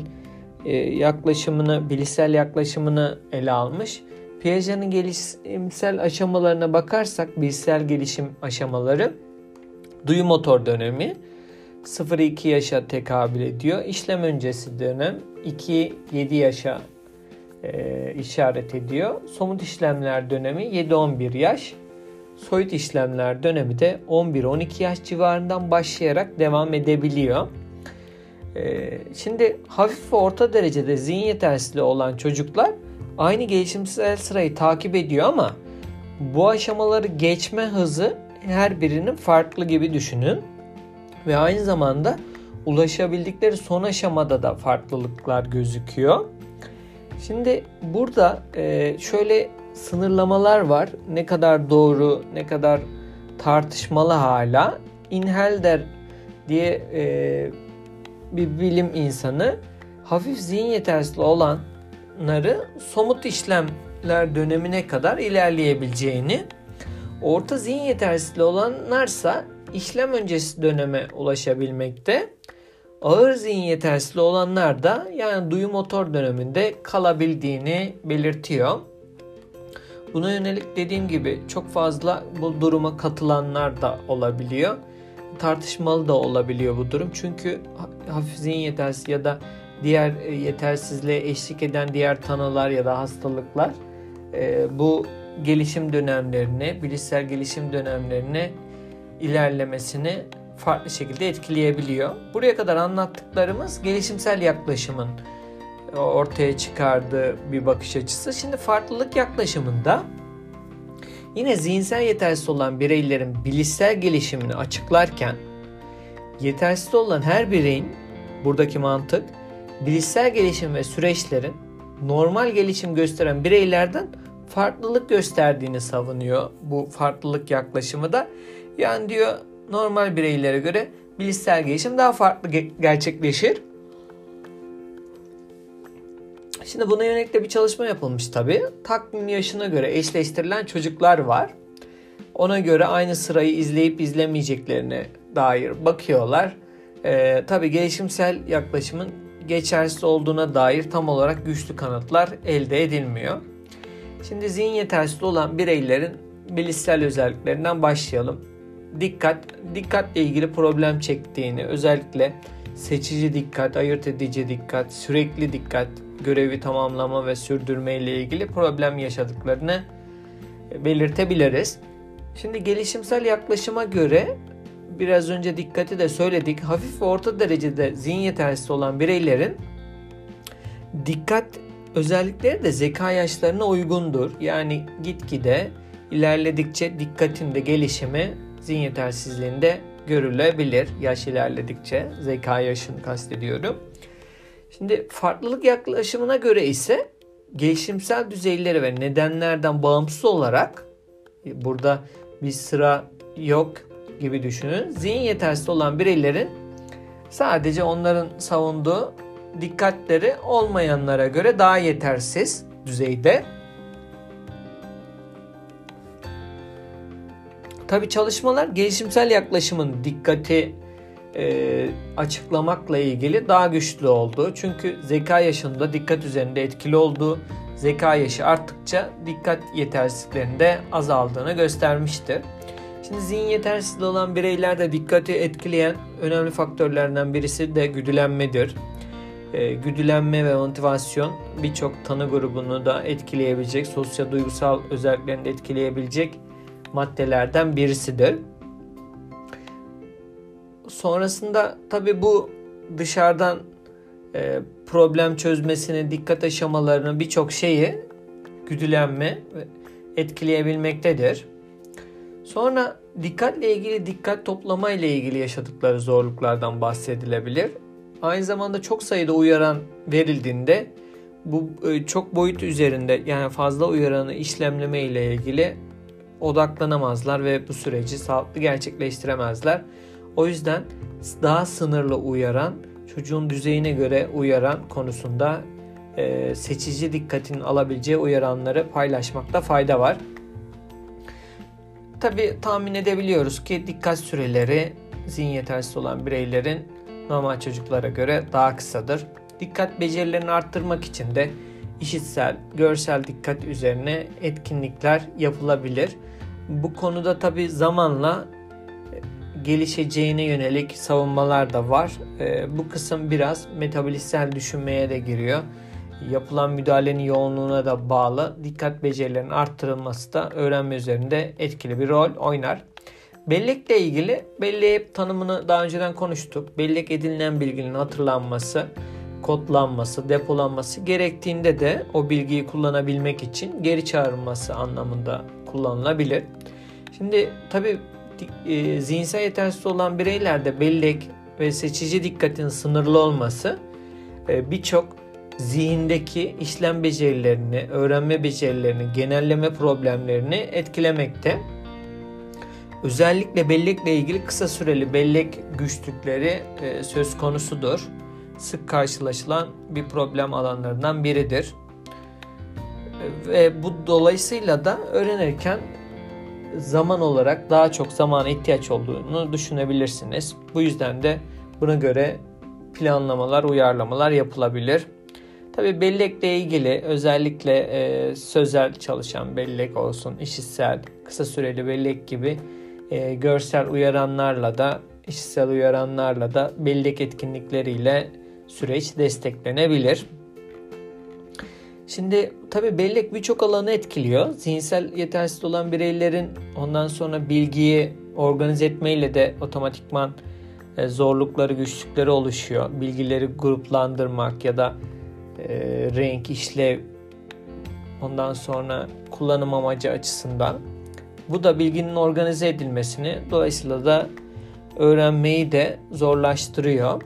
e, yaklaşımını, bilişsel yaklaşımını ele almış. Piaget'in gelişimsel aşamalarına bakarsak bilişsel gelişim aşamaları duyu motor dönemi 0-2 yaşa tekabül ediyor. İşlem öncesi dönem 2-7 yaşa e, işaret ediyor. Somut işlemler dönemi 7-11 yaş. Soyut işlemler dönemi de 11-12 yaş civarından başlayarak devam edebiliyor. Ee, şimdi hafif ve orta derecede zihin yetersizliği olan çocuklar aynı gelişimsel sırayı takip ediyor ama bu aşamaları geçme hızı her birinin farklı gibi düşünün. Ve aynı zamanda ulaşabildikleri son aşamada da farklılıklar gözüküyor. Şimdi burada e, şöyle sınırlamalar var. Ne kadar doğru, ne kadar tartışmalı hala. Inhelder diye e, bir bilim insanı hafif zihin yetersizliği olanları somut işlemler dönemine kadar ilerleyebileceğini, orta zihin yetersizliği olanlarsa işlem öncesi döneme ulaşabilmekte. Ağır zihin yetersizliği olanlar da yani duyu motor döneminde kalabildiğini belirtiyor. Buna yönelik dediğim gibi çok fazla bu duruma katılanlar da olabiliyor. Tartışmalı da olabiliyor bu durum. Çünkü hafif zihin yetersizliği ya da diğer e, yetersizliğe eşlik eden diğer tanılar ya da hastalıklar e, bu gelişim dönemlerini, bilişsel gelişim dönemlerini ilerlemesini farklı şekilde etkileyebiliyor. Buraya kadar anlattıklarımız gelişimsel yaklaşımın ortaya çıkardığı bir bakış açısı. Şimdi farklılık yaklaşımında yine zihinsel yetersiz olan bireylerin bilişsel gelişimini açıklarken yetersiz olan her bireyin buradaki mantık bilişsel gelişim ve süreçlerin normal gelişim gösteren bireylerden farklılık gösterdiğini savunuyor bu farklılık yaklaşımı da. Yani diyor normal bireylere göre bilişsel gelişim daha farklı gerçekleşir. Şimdi buna yönelik de bir çalışma yapılmış tabi. Takvim yaşına göre eşleştirilen çocuklar var. Ona göre aynı sırayı izleyip izlemeyeceklerine dair bakıyorlar. Ee, tabi gelişimsel yaklaşımın geçersiz olduğuna dair tam olarak güçlü kanıtlar elde edilmiyor. Şimdi zihin yetersiz olan bireylerin bilişsel özelliklerinden başlayalım. Dikkat, dikkatle ilgili problem çektiğini, özellikle seçici dikkat, ayırt edici dikkat, sürekli dikkat, görevi tamamlama ve sürdürme ile ilgili problem yaşadıklarını belirtebiliriz. Şimdi gelişimsel yaklaşıma göre biraz önce dikkati de söyledik. Hafif ve orta derecede zihin yetersiz olan bireylerin dikkat özellikleri de zeka yaşlarına uygundur. Yani gitgide ilerledikçe dikkatin de gelişimi zihin yetersizliğinde görülebilir. Yaş ilerledikçe zeka yaşını kastediyorum. Şimdi farklılık yaklaşımına göre ise gelişimsel düzeyleri ve nedenlerden bağımsız olarak burada bir sıra yok gibi düşünün. Zihin yetersiz olan bireylerin sadece onların savunduğu dikkatleri olmayanlara göre daha yetersiz düzeyde. Tabi çalışmalar gelişimsel yaklaşımın dikkati e, açıklamakla ilgili daha güçlü oldu. Çünkü zeka yaşında dikkat üzerinde etkili olduğu, zeka yaşı arttıkça dikkat yetersizliklerinde azaldığını göstermiştir. Şimdi zihin yetersizliği olan bireylerde dikkati etkileyen önemli faktörlerden birisi de güdülenmedir. E, güdülenme ve motivasyon birçok tanı grubunu da etkileyebilecek, sosyal duygusal özelliklerini de etkileyebilecek maddelerden birisidir. Sonrasında tabi bu dışarıdan e, problem çözmesini, dikkat aşamalarını birçok şeyi güdülenme etkileyebilmektedir. Sonra dikkatle ilgili dikkat toplama ile ilgili yaşadıkları zorluklardan bahsedilebilir. Aynı zamanda çok sayıda uyaran verildiğinde bu e, çok boyut üzerinde yani fazla uyaranı işlemleme ile ilgili odaklanamazlar ve bu süreci sağlıklı gerçekleştiremezler. O yüzden daha sınırlı uyaran, çocuğun düzeyine göre uyaran konusunda e, seçici dikkatin alabileceği uyaranları paylaşmakta fayda var. Tabi tahmin edebiliyoruz ki dikkat süreleri zihin yetersiz olan bireylerin normal çocuklara göre daha kısadır. Dikkat becerilerini arttırmak için de işitsel, görsel dikkat üzerine etkinlikler yapılabilir. Bu konuda tabi zamanla gelişeceğine yönelik savunmalar da var. E, bu kısım biraz metabolizsel düşünmeye de giriyor. Yapılan müdahalenin yoğunluğuna da bağlı. Dikkat becerilerinin arttırılması da öğrenme üzerinde etkili bir rol oynar. Bellekle ilgili bellek tanımını daha önceden konuştuk. Bellek edinilen bilginin hatırlanması, kodlanması, depolanması gerektiğinde de o bilgiyi kullanabilmek için geri çağrılması anlamında kullanılabilir. Şimdi tabi e, zihinsel yetersiz olan bireylerde bellek ve seçici dikkatin sınırlı olması e, birçok zihindeki işlem becerilerini, öğrenme becerilerini, genelleme problemlerini etkilemekte. Özellikle bellekle ilgili kısa süreli bellek güçlükleri e, söz konusudur. Sık karşılaşılan bir problem alanlarından biridir. Ve bu dolayısıyla da öğrenirken zaman olarak daha çok zamana ihtiyaç olduğunu düşünebilirsiniz. Bu yüzden de buna göre planlamalar, uyarlamalar yapılabilir. Tabi bellekle ilgili özellikle e, sözel çalışan bellek olsun, işitsel, kısa süreli bellek gibi e, görsel uyaranlarla da işitsel uyaranlarla da bellek etkinlikleriyle süreç desteklenebilir. Şimdi tabi bellek birçok alanı etkiliyor. Zihinsel yetersiz olan bireylerin ondan sonra bilgiyi organize etmeyle de otomatikman e, zorlukları, güçlükleri oluşuyor. Bilgileri gruplandırmak ya da e, renk, işlev ondan sonra kullanım amacı açısından. Bu da bilginin organize edilmesini dolayısıyla da öğrenmeyi de zorlaştırıyor.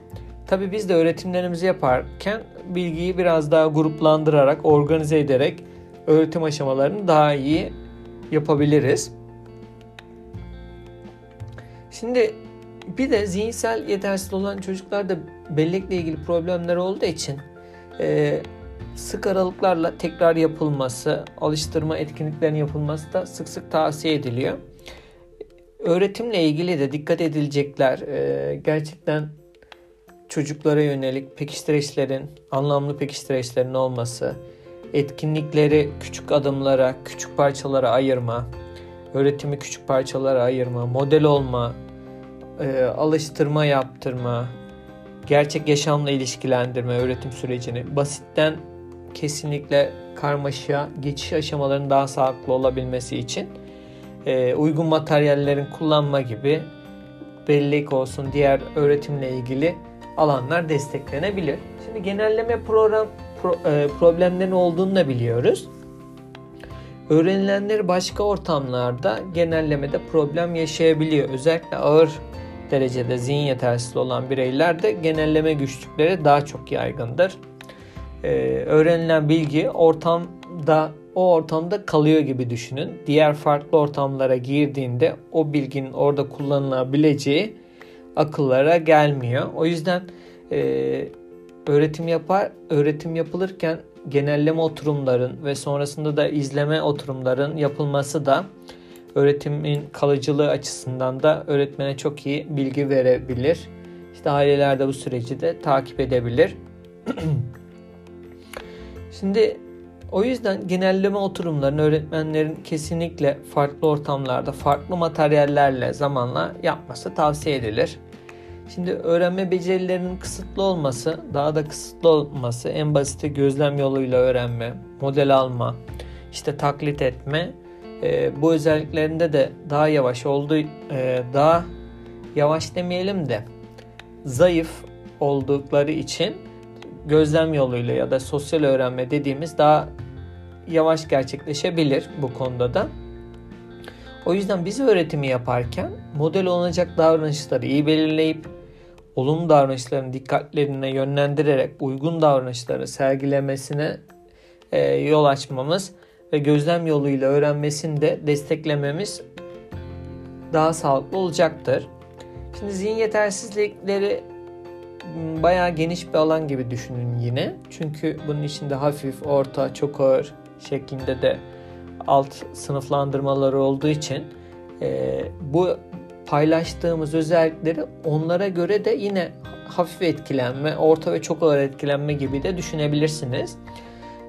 Tabi biz de öğretimlerimizi yaparken bilgiyi biraz daha gruplandırarak, organize ederek öğretim aşamalarını daha iyi yapabiliriz. Şimdi bir de zihinsel yetersiz olan çocuklarda bellekle ilgili problemler olduğu için e, sık aralıklarla tekrar yapılması, alıştırma etkinliklerinin yapılması da sık sık tavsiye ediliyor. Öğretimle ilgili de dikkat edilecekler. E, gerçekten çocuklara yönelik pekiştireçlerin, anlamlı pekiştireçlerin olması, etkinlikleri küçük adımlara, küçük parçalara ayırma, öğretimi küçük parçalara ayırma, model olma, e, alıştırma yaptırma, gerçek yaşamla ilişkilendirme öğretim sürecini basitten kesinlikle karmaşa geçiş aşamalarının daha sağlıklı olabilmesi için e, uygun materyallerin kullanma gibi bellek olsun diğer öğretimle ilgili alanlar desteklenebilir. Şimdi genelleme program pro, e, problemlerin olduğunu da biliyoruz. Öğrenilenleri başka ortamlarda genellemede problem yaşayabiliyor. Özellikle ağır derecede zihin yetersiz olan bireylerde genelleme güçlükleri daha çok yaygındır. Ee, öğrenilen bilgi ortamda o ortamda kalıyor gibi düşünün. Diğer farklı ortamlara girdiğinde o bilginin orada kullanılabileceği akıllara gelmiyor. O yüzden e, öğretim yapar öğretim yapılırken genelleme oturumların ve sonrasında da izleme oturumların yapılması da öğretimin kalıcılığı açısından da öğretmene çok iyi bilgi verebilir. İşte aileler de bu süreci de takip edebilir. Şimdi o yüzden genelleme oturumlarını öğretmenlerin kesinlikle farklı ortamlarda, farklı materyallerle zamanla yapması tavsiye edilir. Şimdi öğrenme becerilerinin kısıtlı olması, daha da kısıtlı olması, en basiti gözlem yoluyla öğrenme, model alma, işte taklit etme e, bu özelliklerinde de daha yavaş olduğu, e, daha yavaş demeyelim de zayıf oldukları için gözlem yoluyla ya da sosyal öğrenme dediğimiz daha yavaş gerçekleşebilir bu konuda da. O yüzden biz öğretimi yaparken model olacak davranışları iyi belirleyip olumlu davranışların dikkatlerine yönlendirerek uygun davranışları sergilemesine e, yol açmamız ve gözlem yoluyla öğrenmesini de desteklememiz daha sağlıklı olacaktır. Şimdi zihin yetersizlikleri bayağı geniş bir alan gibi düşünün yine. Çünkü bunun içinde hafif, orta, çok ağır şeklinde de alt sınıflandırmaları olduğu için e, bu paylaştığımız özellikleri onlara göre de yine hafif etkilenme, orta ve çok ağır etkilenme gibi de düşünebilirsiniz.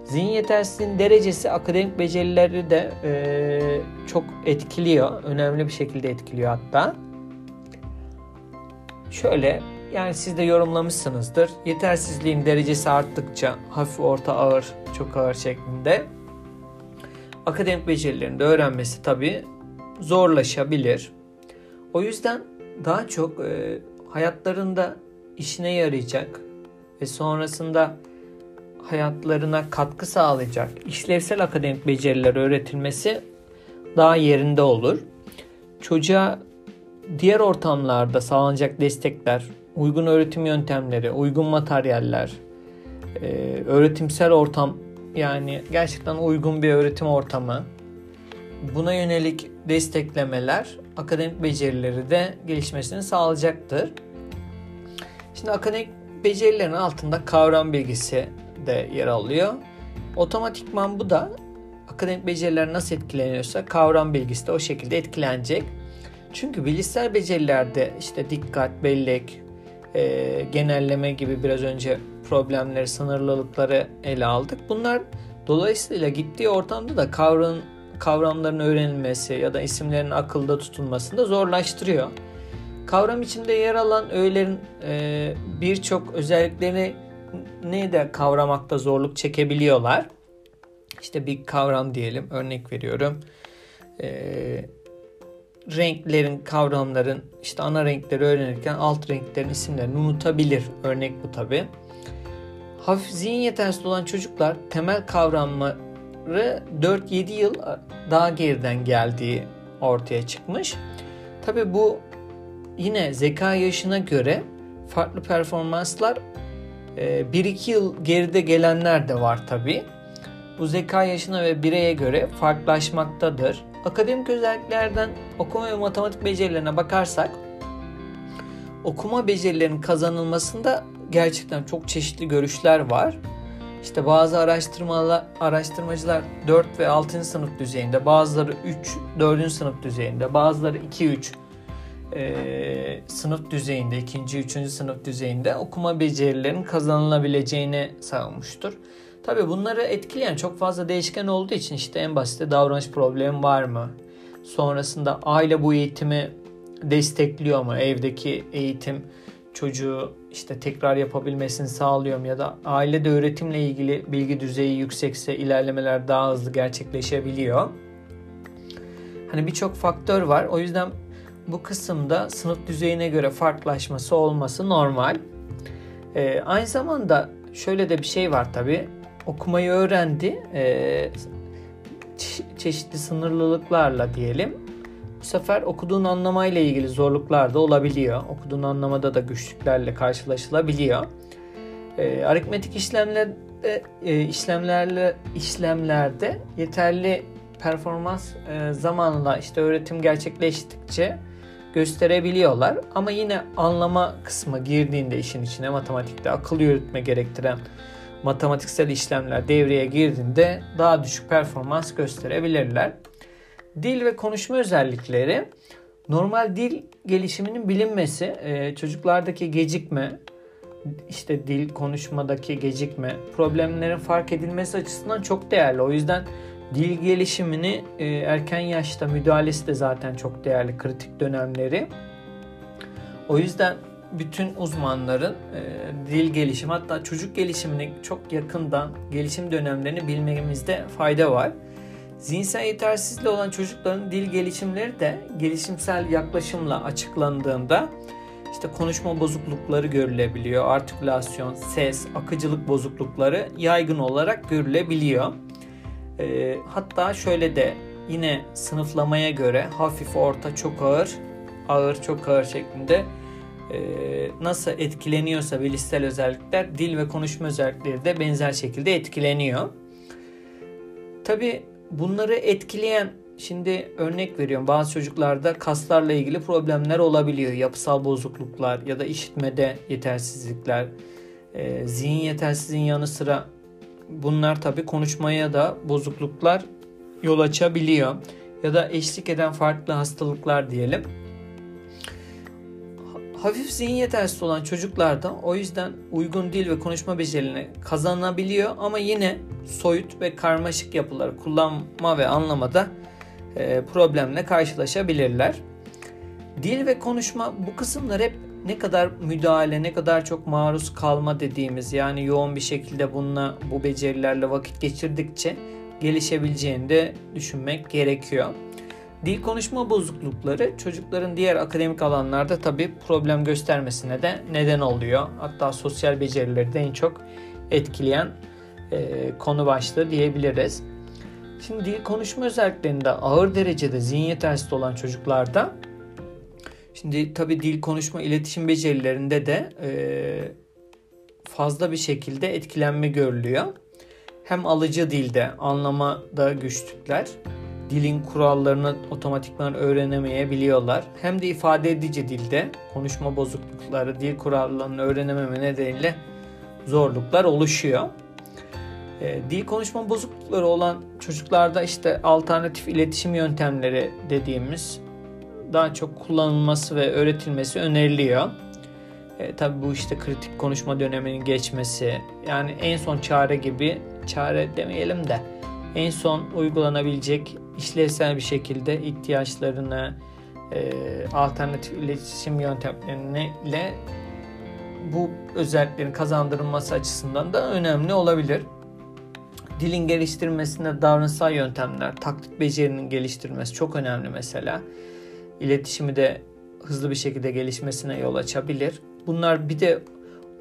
Zihin yetersizliğin derecesi akademik becerileri de e, çok etkiliyor. Önemli bir şekilde etkiliyor hatta. Şöyle yani siz de yorumlamışsınızdır. Yetersizliğin derecesi arttıkça hafif, orta, ağır, çok ağır şeklinde akademik becerilerini de öğrenmesi tabii zorlaşabilir. O yüzden daha çok e, hayatlarında işine yarayacak ve sonrasında hayatlarına katkı sağlayacak işlevsel akademik beceriler öğretilmesi daha yerinde olur. Çocuğa diğer ortamlarda sağlanacak destekler, uygun öğretim yöntemleri, uygun materyaller, e, öğretimsel ortam yani gerçekten uygun bir öğretim ortamı, buna yönelik desteklemeler akademik becerileri de gelişmesini sağlayacaktır. Şimdi akademik becerilerin altında kavram bilgisi de yer alıyor. Otomatikman bu da akademik beceriler nasıl etkileniyorsa kavram bilgisi de o şekilde etkilenecek. Çünkü bilişsel becerilerde işte dikkat, bellek, e, genelleme gibi biraz önce problemleri, sınırlılıkları ele aldık. Bunlar dolayısıyla gittiği ortamda da kavram, kavramların öğrenilmesi ya da isimlerin akılda tutulmasını da zorlaştırıyor. Kavram içinde yer alan öğelerin e, birçok özelliklerini ne de kavramakta zorluk çekebiliyorlar. İşte bir kavram diyelim, örnek veriyorum. E, renklerin, kavramların, işte ana renkleri öğrenirken alt renklerin isimlerini unutabilir. Örnek bu tabi. Hafif zihin yetersiz olan çocuklar temel kavramları 4-7 yıl daha geriden geldiği ortaya çıkmış. Tabi bu yine zeka yaşına göre farklı performanslar 1-2 e, yıl geride gelenler de var tabi. Bu zeka yaşına ve bireye göre farklılaşmaktadır. Akademik özelliklerden okuma ve matematik becerilerine bakarsak okuma becerilerinin kazanılmasında gerçekten çok çeşitli görüşler var. İşte bazı araştırmalar, araştırmacılar 4 ve 6. sınıf düzeyinde, bazıları 3, 4. sınıf düzeyinde, bazıları 2, 3 e, sınıf düzeyinde, 2. 3. sınıf düzeyinde okuma becerilerinin kazanılabileceğini savunmuştur. Tabii bunları etkileyen çok fazla değişken olduğu için işte en basit davranış problemi var mı? Sonrasında aile bu eğitimi destekliyor mu? Evdeki eğitim çocuğu işte tekrar yapabilmesini sağlıyor mu? Ya da ailede öğretimle ilgili bilgi düzeyi yüksekse ilerlemeler daha hızlı gerçekleşebiliyor. Hani birçok faktör var. O yüzden bu kısımda sınıf düzeyine göre farklılaşması olması normal. Ee, aynı zamanda şöyle de bir şey var tabi okumayı öğrendi. E, çeşitli sınırlılıklarla diyelim. Bu sefer okuduğun anlamayla ilgili zorluklar da olabiliyor. Okuduğun anlamada da güçlüklerle karşılaşılabiliyor. E, aritmetik işlemlerde e, işlemlerle işlemlerde yeterli performans e, zamanla işte öğretim gerçekleştikçe gösterebiliyorlar. Ama yine anlama kısmı girdiğinde işin içine matematikte akıl yürütme gerektiren matematiksel işlemler devreye girdiğinde daha düşük performans gösterebilirler. Dil ve konuşma özellikleri normal dil gelişiminin bilinmesi, e, çocuklardaki gecikme, işte dil konuşmadaki gecikme, problemlerin fark edilmesi açısından çok değerli. O yüzden dil gelişimini e, erken yaşta müdahalesi de zaten çok değerli kritik dönemleri. O yüzden bütün uzmanların e, dil gelişimi hatta çocuk gelişimine çok yakından gelişim dönemlerini bilmemizde fayda var. Zihinsel yetersizliği olan çocukların dil gelişimleri de gelişimsel yaklaşımla açıklandığında işte konuşma bozuklukları görülebiliyor. Artikülasyon, ses, akıcılık bozuklukları yaygın olarak görülebiliyor. E, hatta şöyle de yine sınıflamaya göre hafif, orta, çok ağır, ağır, çok ağır şeklinde nasıl etkileniyorsa bilişsel özellikler dil ve konuşma özellikleri de benzer şekilde etkileniyor. Tabi bunları etkileyen şimdi örnek veriyorum bazı çocuklarda kaslarla ilgili problemler olabiliyor. Yapısal bozukluklar ya da işitmede yetersizlikler, e, zihin yetersizliğin yanı sıra bunlar tabi konuşmaya da bozukluklar yol açabiliyor. Ya da eşlik eden farklı hastalıklar diyelim hafif zihin yetersiz olan çocuklarda o yüzden uygun dil ve konuşma becerilerini kazanabiliyor ama yine soyut ve karmaşık yapıları kullanma ve anlamada e, problemle karşılaşabilirler. Dil ve konuşma bu kısımlar hep ne kadar müdahale, ne kadar çok maruz kalma dediğimiz yani yoğun bir şekilde bununla bu becerilerle vakit geçirdikçe gelişebileceğini de düşünmek gerekiyor. Dil konuşma bozuklukları çocukların diğer akademik alanlarda tabi problem göstermesine de neden oluyor. Hatta sosyal becerileri de en çok etkileyen e, konu başlığı diyebiliriz. Şimdi dil konuşma özelliklerinde ağır derecede zihin yetersiz olan çocuklarda şimdi tabi dil konuşma iletişim becerilerinde de e, fazla bir şekilde etkilenme görülüyor. Hem alıcı dilde anlamada güçlükler, dilin kurallarını otomatikman öğrenemeyebiliyorlar. Hem de ifade edici dilde konuşma bozuklukları, dil kurallarını öğrenememe nedeniyle zorluklar oluşuyor. E, dil konuşma bozuklukları olan çocuklarda işte alternatif iletişim yöntemleri dediğimiz daha çok kullanılması ve öğretilmesi öneriliyor. E, tabii bu işte kritik konuşma döneminin geçmesi yani en son çare gibi çare demeyelim de en son uygulanabilecek işlevsel bir şekilde ihtiyaçlarını e, alternatif iletişim yöntemleriyle bu özelliklerin kazandırılması açısından da önemli olabilir. Dilin geliştirmesinde davranışsal yöntemler, taklit becerinin geliştirilmesi çok önemli mesela. İletişimi de hızlı bir şekilde gelişmesine yol açabilir. Bunlar bir de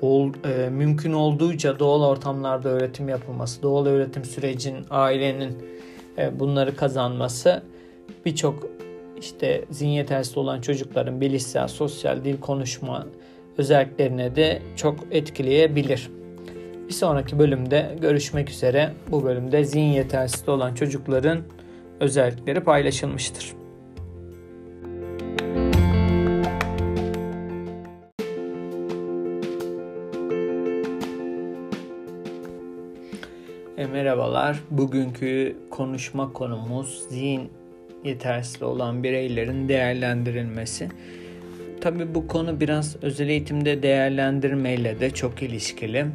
ol, e, mümkün olduğunca doğal ortamlarda öğretim yapılması, doğal öğretim sürecin, ailenin bunları kazanması birçok işte zihin yetersiz olan çocukların bilişsel, sosyal dil konuşma özelliklerine de çok etkileyebilir. Bir sonraki bölümde görüşmek üzere. Bu bölümde zihin yetersiz olan çocukların özellikleri paylaşılmıştır. Merhabalar. Bugünkü konuşma konumuz zihin yetersiz olan bireylerin değerlendirilmesi. Tabi bu konu biraz özel eğitimde değerlendirmeyle de çok ilişkili.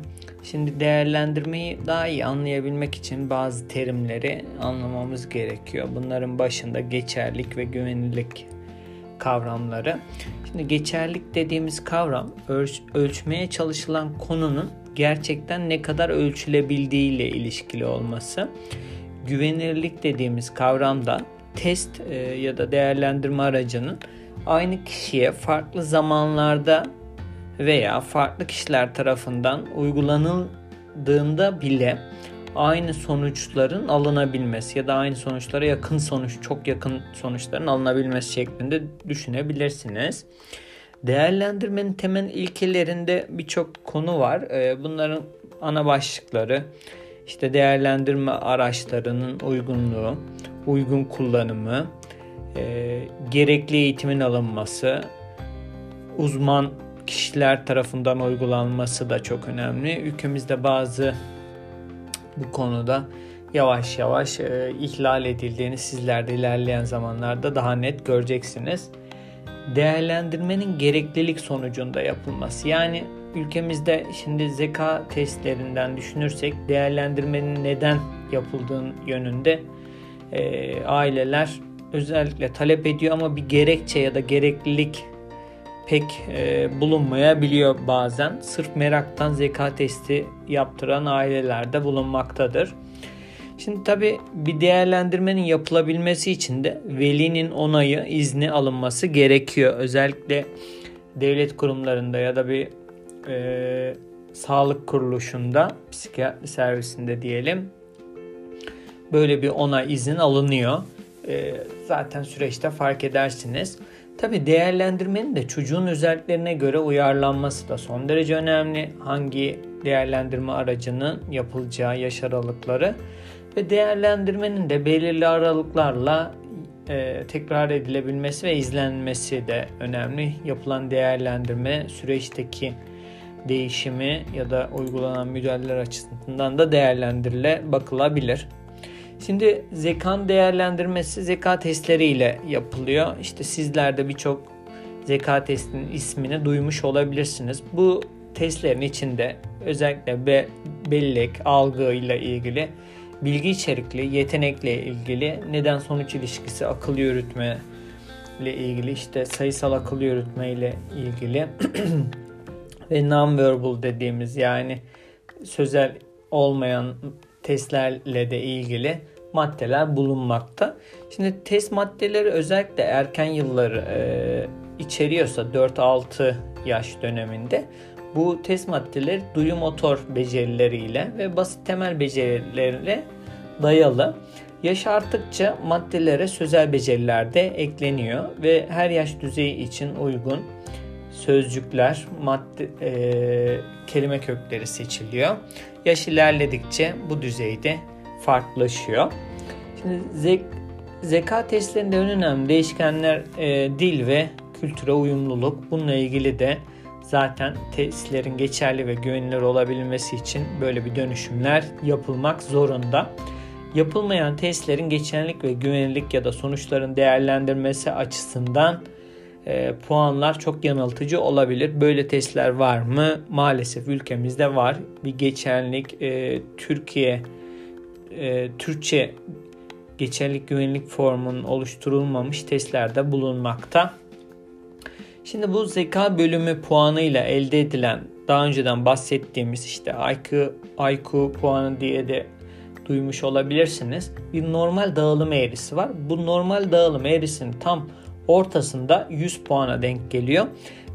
Şimdi değerlendirmeyi daha iyi anlayabilmek için bazı terimleri anlamamız gerekiyor. Bunların başında geçerlik ve güvenilirlik kavramları. Şimdi geçerlik dediğimiz kavram ölç ölçmeye çalışılan konunun gerçekten ne kadar ölçülebildiği ile ilişkili olması. Güvenilirlik dediğimiz kavramda test e, ya da değerlendirme aracının aynı kişiye farklı zamanlarda veya farklı kişiler tarafından uygulanıldığında bile aynı sonuçların alınabilmesi ya da aynı sonuçlara yakın sonuç, çok yakın sonuçların alınabilmesi şeklinde düşünebilirsiniz. Değerlendirmenin temel ilkelerinde birçok konu var. Ee, bunların ana başlıkları işte değerlendirme araçlarının uygunluğu, uygun kullanımı, e, gerekli eğitimin alınması, uzman kişiler tarafından uygulanması da çok önemli. Ülkemizde bazı bu konuda yavaş yavaş e, ihlal edildiğini sizler de ilerleyen zamanlarda daha net göreceksiniz. Değerlendirmenin gereklilik sonucunda yapılması. Yani ülkemizde şimdi zeka testlerinden düşünürsek değerlendirmenin neden yapıldığın yönünde e, aileler özellikle talep ediyor ama bir gerekçe ya da gereklilik pek e, bulunmayabiliyor bazen. Sırf meraktan zeka testi yaptıran ailelerde bulunmaktadır. Şimdi tabi bir değerlendirmenin yapılabilmesi için de velinin onayı, izni alınması gerekiyor. Özellikle devlet kurumlarında ya da bir e, sağlık kuruluşunda, psikiyatri servisinde diyelim böyle bir onay izin alınıyor. E, zaten süreçte fark edersiniz. Tabi değerlendirmenin de çocuğun özelliklerine göre uyarlanması da son derece önemli. Hangi değerlendirme aracının yapılacağı yaş aralıkları ve değerlendirmenin de belirli aralıklarla e, tekrar edilebilmesi ve izlenmesi de önemli. Yapılan değerlendirme süreçteki değişimi ya da uygulanan müdahaleler açısından da değerlendirile bakılabilir. Şimdi zekan değerlendirmesi zeka testleriyle yapılıyor. İşte sizler de birçok zeka testinin ismini duymuş olabilirsiniz. Bu testlerin içinde özellikle be, bellek, algı ile ilgili bilgi içerikli, yetenekle ilgili neden sonuç ilişkisi, akıl yürütme ile ilgili işte sayısal akıl yürütme ile ilgili ve non-verbal dediğimiz yani sözel olmayan testlerle de ilgili maddeler bulunmakta. Şimdi test maddeleri özellikle erken yılları e, içeriyorsa 4-6 yaş döneminde bu test maddeleri duyu motor becerileriyle ve basit temel becerilerle dayalı. Yaş arttıkça maddelere sözel beceriler de ekleniyor ve her yaş düzeyi için uygun sözcükler, madde, e, kelime kökleri seçiliyor. Yaş ilerledikçe bu düzeyde farklılaşıyor. Şimdi zek, zeka testlerinde en önemli değişkenler e, dil ve kültüre uyumluluk. Bununla ilgili de zaten testlerin geçerli ve güvenilir olabilmesi için böyle bir dönüşümler yapılmak zorunda. Yapılmayan testlerin geçerlilik ve güvenilirlik ya da sonuçların değerlendirmesi açısından e, puanlar çok yanıltıcı olabilir. Böyle testler var mı? Maalesef ülkemizde var. Bir geçerlilik e, Türkiye e, Türkçe geçerlilik güvenlik formunun oluşturulmamış testlerde bulunmakta. Şimdi bu zeka bölümü puanıyla elde edilen daha önceden bahsettiğimiz işte IQ, IQ puanı diye de duymuş olabilirsiniz. Bir normal dağılım eğrisi var. Bu normal dağılım eğrisinin tam ortasında 100 puana denk geliyor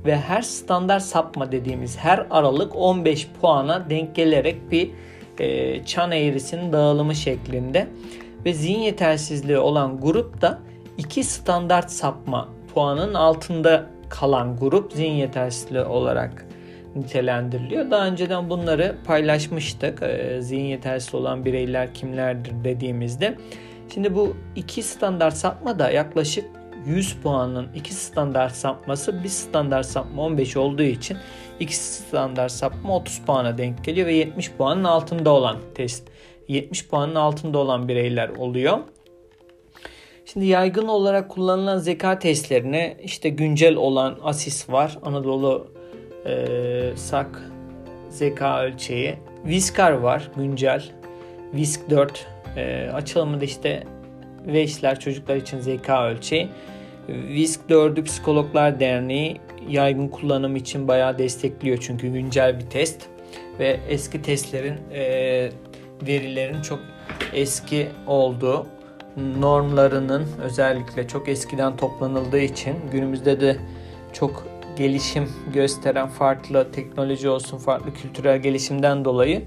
ve her standart sapma dediğimiz her aralık 15 puana denk gelerek bir e, çan eğrisinin dağılımı şeklinde ve zihin yetersizliği olan grup da iki standart sapma puanın altında kalan grup zihin yetersizliği olarak nitelendiriliyor. Daha önceden bunları paylaşmıştık. E, zihin yetersiz olan bireyler kimlerdir dediğimizde. Şimdi bu iki standart sapma da yaklaşık 100 puanın iki standart sapması bir standart sapma 15 olduğu için iki standart sapma 30 puana denk geliyor ve 70 puanın altında olan test 70 puanın altında olan bireyler oluyor. Şimdi yaygın olarak kullanılan zeka testlerine işte güncel olan ASIS var. Anadolu e, SAK zeka ölçeği. Viskar var güncel. Visk 4 e, açılımı da işte Veşler çocuklar için zeka ölçeği. Visk 4'ü Psikologlar Derneği yaygın kullanım için bayağı destekliyor çünkü güncel bir test ve eski testlerin e, verilerin çok eski olduğu normlarının özellikle çok eskiden toplanıldığı için günümüzde de çok gelişim gösteren farklı teknoloji olsun farklı kültürel gelişimden dolayı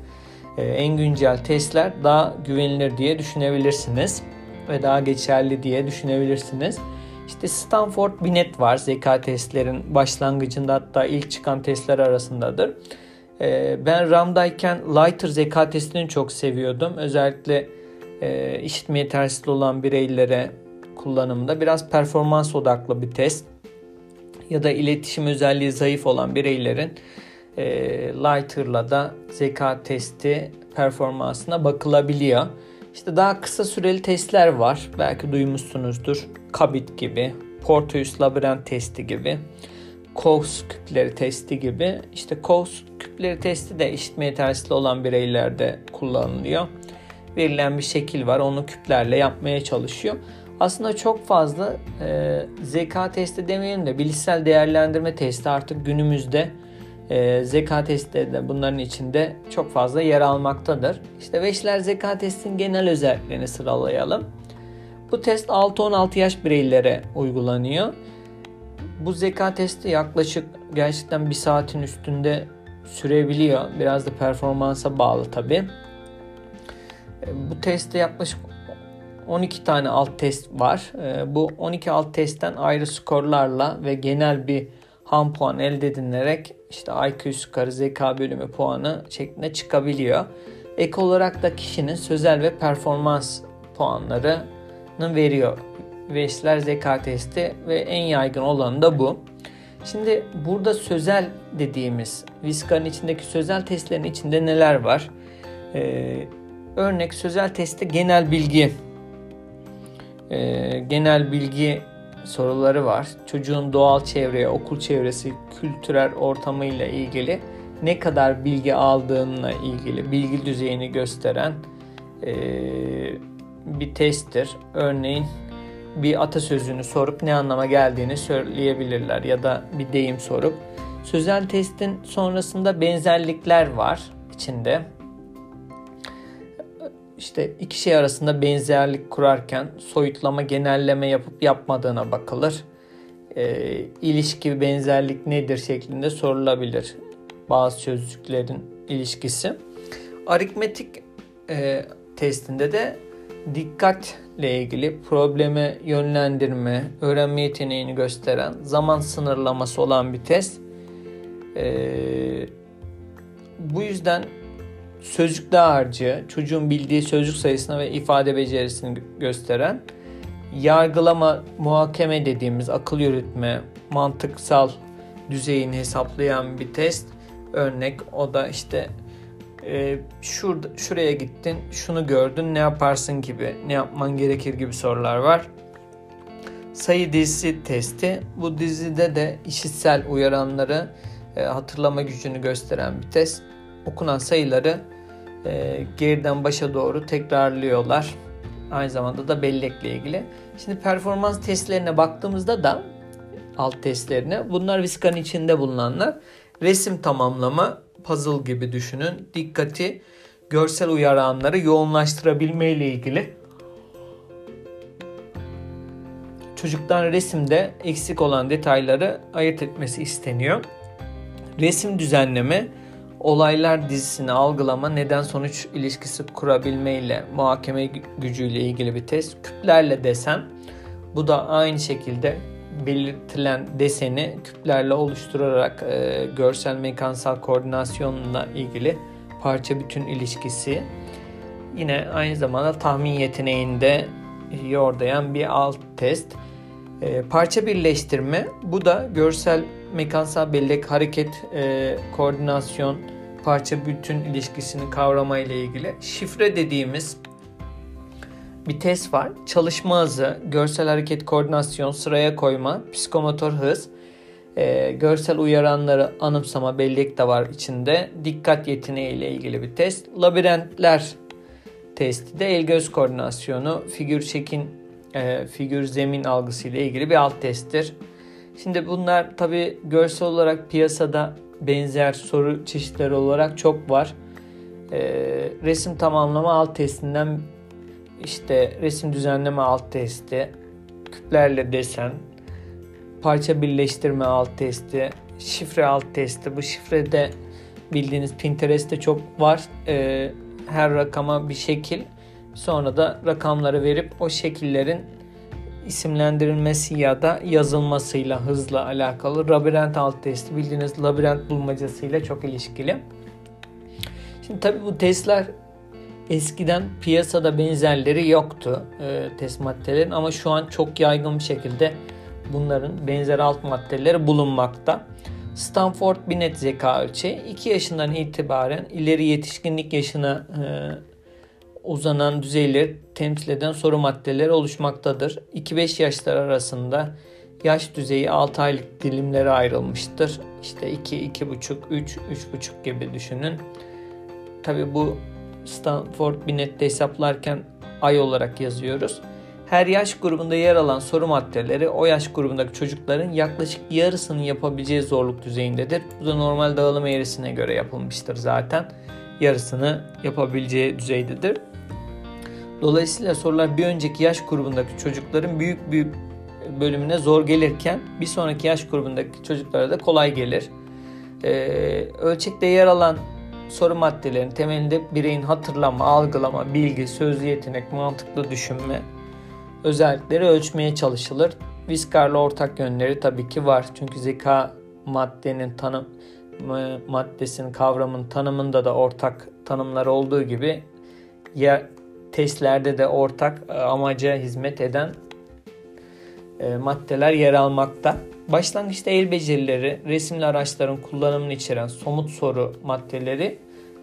e, en güncel testler daha güvenilir diye düşünebilirsiniz ve daha geçerli diye düşünebilirsiniz. İşte Stanford Binet var zeka testlerin başlangıcında hatta ilk çıkan testler arasındadır. Ee, ben RAM'dayken Lighter zeka testini çok seviyordum. Özellikle e, işitme yetersizliği olan bireylere kullanımda biraz performans odaklı bir test ya da iletişim özelliği zayıf olan bireylerin e, Lighter'la da zeka testi performansına bakılabiliyor. İşte daha kısa süreli testler var. Belki duymuşsunuzdur. Kabit gibi, Porteus labirent testi gibi, Cox küpleri testi gibi. İşte Cox küpleri testi de işitme yetersizliği olan bireylerde kullanılıyor. Verilen bir şekil var. Onu küplerle yapmaya çalışıyor. Aslında çok fazla e, zeka testi demeyelim de bilişsel değerlendirme testi artık günümüzde e, zeka testleri de bunların içinde çok fazla yer almaktadır. İşte Veşler zeka testinin genel özelliklerini sıralayalım. Bu test 6-16 yaş bireylere uygulanıyor. Bu zeka testi yaklaşık gerçekten bir saatin üstünde sürebiliyor. Biraz da performansa bağlı tabi. E, bu testte yaklaşık 12 tane alt test var. E, bu 12 alt testten ayrı skorlarla ve genel bir ham puan elde edilerek işte IQ skorı, zeka bölümü puanı şeklinde çıkabiliyor. Ek olarak da kişinin sözel ve performans puanlarını veriyor. Veşler zeka testi ve en yaygın olanı da bu. Şimdi burada sözel dediğimiz Viscar'ın içindeki sözel testlerin içinde neler var? Ee, örnek sözel testte genel bilgi e, genel bilgi soruları var. Çocuğun doğal çevreye, okul çevresi, kültürel ortamıyla ilgili ne kadar bilgi aldığınla ilgili bilgi düzeyini gösteren e, bir testtir. Örneğin bir atasözünü sorup ne anlama geldiğini söyleyebilirler ya da bir deyim sorup. Sözel testin sonrasında benzerlikler var içinde. İşte iki şey arasında benzerlik kurarken soyutlama, genelleme yapıp yapmadığına bakılır. E, ilişki benzerlik nedir şeklinde sorulabilir. Bazı sözcüklerin ilişkisi. Aritmetik e, testinde de dikkatle ilgili probleme yönlendirme, öğrenme yeteneğini gösteren zaman sınırlaması olan bir test. Ee, bu yüzden sözcük dağarcığı çocuğun bildiği sözcük sayısını ve ifade becerisini gösteren yargılama, muhakeme dediğimiz akıl yürütme, mantıksal düzeyini hesaplayan bir test. Örnek o da işte e, şurada şuraya gittin, şunu gördün, ne yaparsın gibi, ne yapman gerekir gibi sorular var. Sayı dizisi testi. Bu dizide de işitsel uyaranları e, hatırlama gücünü gösteren bir test. Okunan sayıları e, geriden başa doğru tekrarlıyorlar. Aynı zamanda da bellekle ilgili. Şimdi performans testlerine baktığımızda da alt testlerine bunlar Visca'nın içinde bulunanlar. Resim tamamlama, puzzle gibi düşünün. Dikkati görsel uyaranları yoğunlaştırabilme ile ilgili. Çocuktan resimde eksik olan detayları ayırt etmesi isteniyor. Resim düzenleme, olaylar dizisini algılama, neden sonuç ilişkisi kurabilme ile muhakeme gücüyle ilgili bir test. Küplerle desen, bu da aynı şekilde belirtilen deseni küplerle oluşturarak e, görsel mekansal koordinasyonla ilgili parça bütün ilişkisi. Yine aynı zamanda tahmin yeteneğinde yordayan bir alt test. E, parça birleştirme bu da görsel mekansal bellek hareket e, koordinasyon parça bütün ilişkisini kavramayla ilgili. Şifre dediğimiz bir test var. Çalışma hızı, görsel hareket koordinasyon, sıraya koyma, psikomotor hız, e, görsel uyaranları anımsama bellek de var içinde. Dikkat yeteneği ile ilgili bir test. Labirentler testi de el göz koordinasyonu, figür şekin, e, figür zemin algısı ile ilgili bir alt testtir. Şimdi bunlar tabi görsel olarak piyasada benzer soru çeşitleri olarak çok var. E, resim tamamlama alt testinden işte resim düzenleme alt testi, küplerle desen, parça birleştirme alt testi, şifre alt testi. Bu şifrede bildiğiniz Pinterest'te çok var. Ee, her rakama bir şekil. Sonra da rakamları verip o şekillerin isimlendirilmesi ya da yazılmasıyla hızla alakalı. Labirent alt testi bildiğiniz labirent bulmacasıyla çok ilişkili. Şimdi tabi bu testler eskiden piyasada benzerleri yoktu e, test maddelerin ama şu an çok yaygın bir şekilde bunların benzer alt maddeleri bulunmakta. Stanford Binet zeka ölçeği 2 yaşından itibaren ileri yetişkinlik yaşına e, uzanan düzeyleri temsil eden soru maddeleri oluşmaktadır. 2-5 yaşlar arasında yaş düzeyi 6 aylık dilimlere ayrılmıştır. İşte 2, 2,5, 3, 3,5 gibi düşünün. Tabi bu Stanford Binet'te hesaplarken ay olarak yazıyoruz. Her yaş grubunda yer alan soru maddeleri o yaş grubundaki çocukların yaklaşık yarısının yapabileceği zorluk düzeyindedir. Bu da normal dağılım eğrisine göre yapılmıştır zaten. Yarısını yapabileceği düzeydedir. Dolayısıyla sorular bir önceki yaş grubundaki çocukların büyük büyük bölümüne zor gelirken bir sonraki yaş grubundaki çocuklara da kolay gelir. Ee, ölçekte yer alan soru maddelerinin temelinde bireyin hatırlama, algılama, bilgi, sözlü yetenek, mantıklı düşünme özellikleri ölçmeye çalışılır. Viscar'la ortak yönleri tabii ki var. Çünkü zeka maddenin tanım maddesinin kavramın tanımında da ortak tanımlar olduğu gibi ya testlerde de ortak e, amaca hizmet eden e, maddeler yer almakta. Başlangıçta el becerileri, resimli araçların kullanımını içeren somut soru maddeleri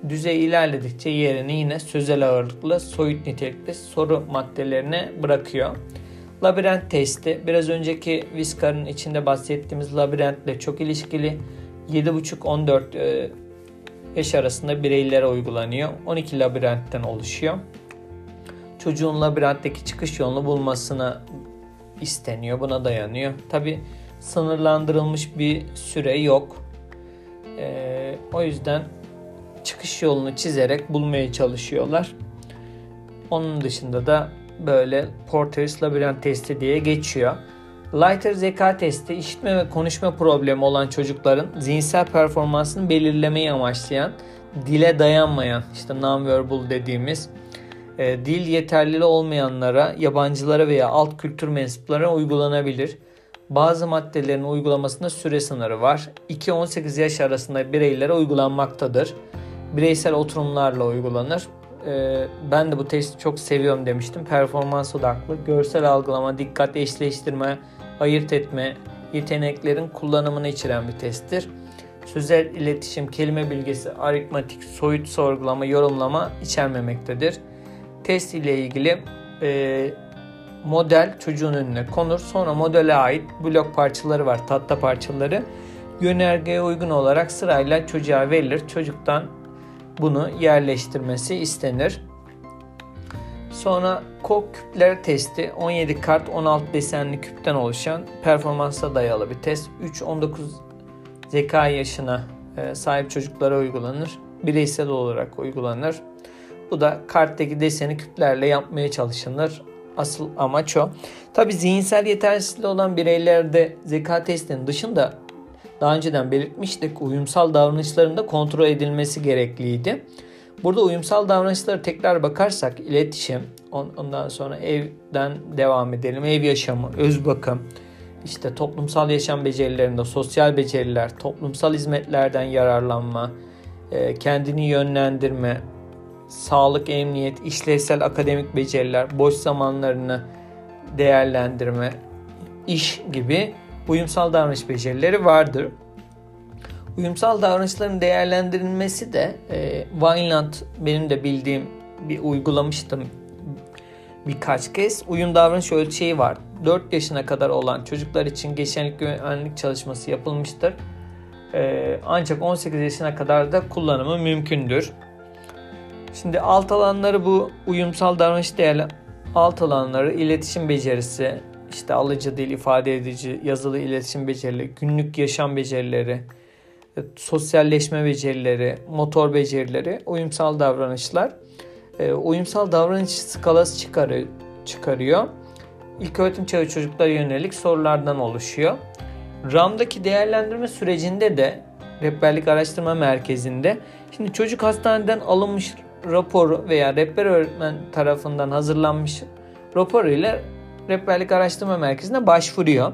düzey ilerledikçe yerini yine sözel ağırlıklı, soyut nitelikli soru maddelerine bırakıyor. Labirent testi biraz önceki Viscar'ın içinde bahsettiğimiz labirentle çok ilişkili. 7,5-14 e, yaş arasında bireylere uygulanıyor. 12 labirentten oluşuyor. Çocuğun labirentteki çıkış yolunu bulmasını isteniyor. Buna dayanıyor. Tabi sınırlandırılmış bir süre yok. Ee, o yüzden çıkış yolunu çizerek bulmaya çalışıyorlar. Onun dışında da böyle Porter's labirent testi diye geçiyor. Lighter zeka testi işitme ve konuşma problemi olan çocukların zihinsel performansını belirlemeyi amaçlayan, dile dayanmayan, işte nonverbal dediğimiz e, dil yeterli olmayanlara, yabancılara veya alt kültür mensuplarına uygulanabilir. Bazı maddelerin uygulamasında süre sınırı var. 2-18 yaş arasında bireylere uygulanmaktadır. Bireysel oturumlarla uygulanır. Ee, ben de bu testi çok seviyorum demiştim. Performans odaklı, görsel algılama, dikkat eşleştirme, ayırt etme, yeteneklerin kullanımını içeren bir testtir. Sözel iletişim, kelime bilgisi, aritmatik, soyut sorgulama, yorumlama içermemektedir. Test ile ilgili e, model çocuğun önüne konur. Sonra modele ait blok parçaları var, tahta parçaları. Yönergeye uygun olarak sırayla çocuğa verilir. Çocuktan bunu yerleştirmesi istenir. Sonra kok küpler testi 17 kart 16 desenli küpten oluşan performansa dayalı bir test. 3-19 zeka yaşına e, sahip çocuklara uygulanır. Bireysel olarak uygulanır. Bu da karttaki deseni küplerle yapmaya çalışılır. Asıl amaç o. Tabi zihinsel yetersizliği olan bireylerde zeka testinin dışında daha önceden belirtmiştik uyumsal davranışların da kontrol edilmesi gerekliydi. Burada uyumsal davranışlara tekrar bakarsak iletişim, ondan sonra evden devam edelim. Ev yaşamı, öz bakım, işte toplumsal yaşam becerilerinde sosyal beceriler, toplumsal hizmetlerden yararlanma, e, kendini yönlendirme, sağlık, emniyet, işlevsel akademik beceriler, boş zamanlarını değerlendirme, iş gibi uyumsal davranış becerileri vardır. Uyumsal davranışların değerlendirilmesi de e, Vineland benim de bildiğim bir uygulamıştım birkaç kez. Uyum davranış ölçeği var. 4 yaşına kadar olan çocuklar için geçenlik güvenlik çalışması yapılmıştır. E, ancak 18 yaşına kadar da kullanımı mümkündür. Şimdi alt alanları bu uyumsal davranış değerli alt alanları iletişim becerisi, işte alıcı dil, ifade edici, yazılı iletişim becerileri, günlük yaşam becerileri, e, sosyalleşme becerileri, motor becerileri, uyumsal davranışlar. E, uyumsal davranış skalası çıkarıyor. çıkarıyor. İlk öğretim çağı çocuklara yönelik sorulardan oluşuyor. RAM'daki değerlendirme sürecinde de rehberlik araştırma merkezinde şimdi çocuk hastaneden alınmış raporu veya rehber öğretmen tarafından hazırlanmış rapor ile rehberlik araştırma merkezine başvuruyor.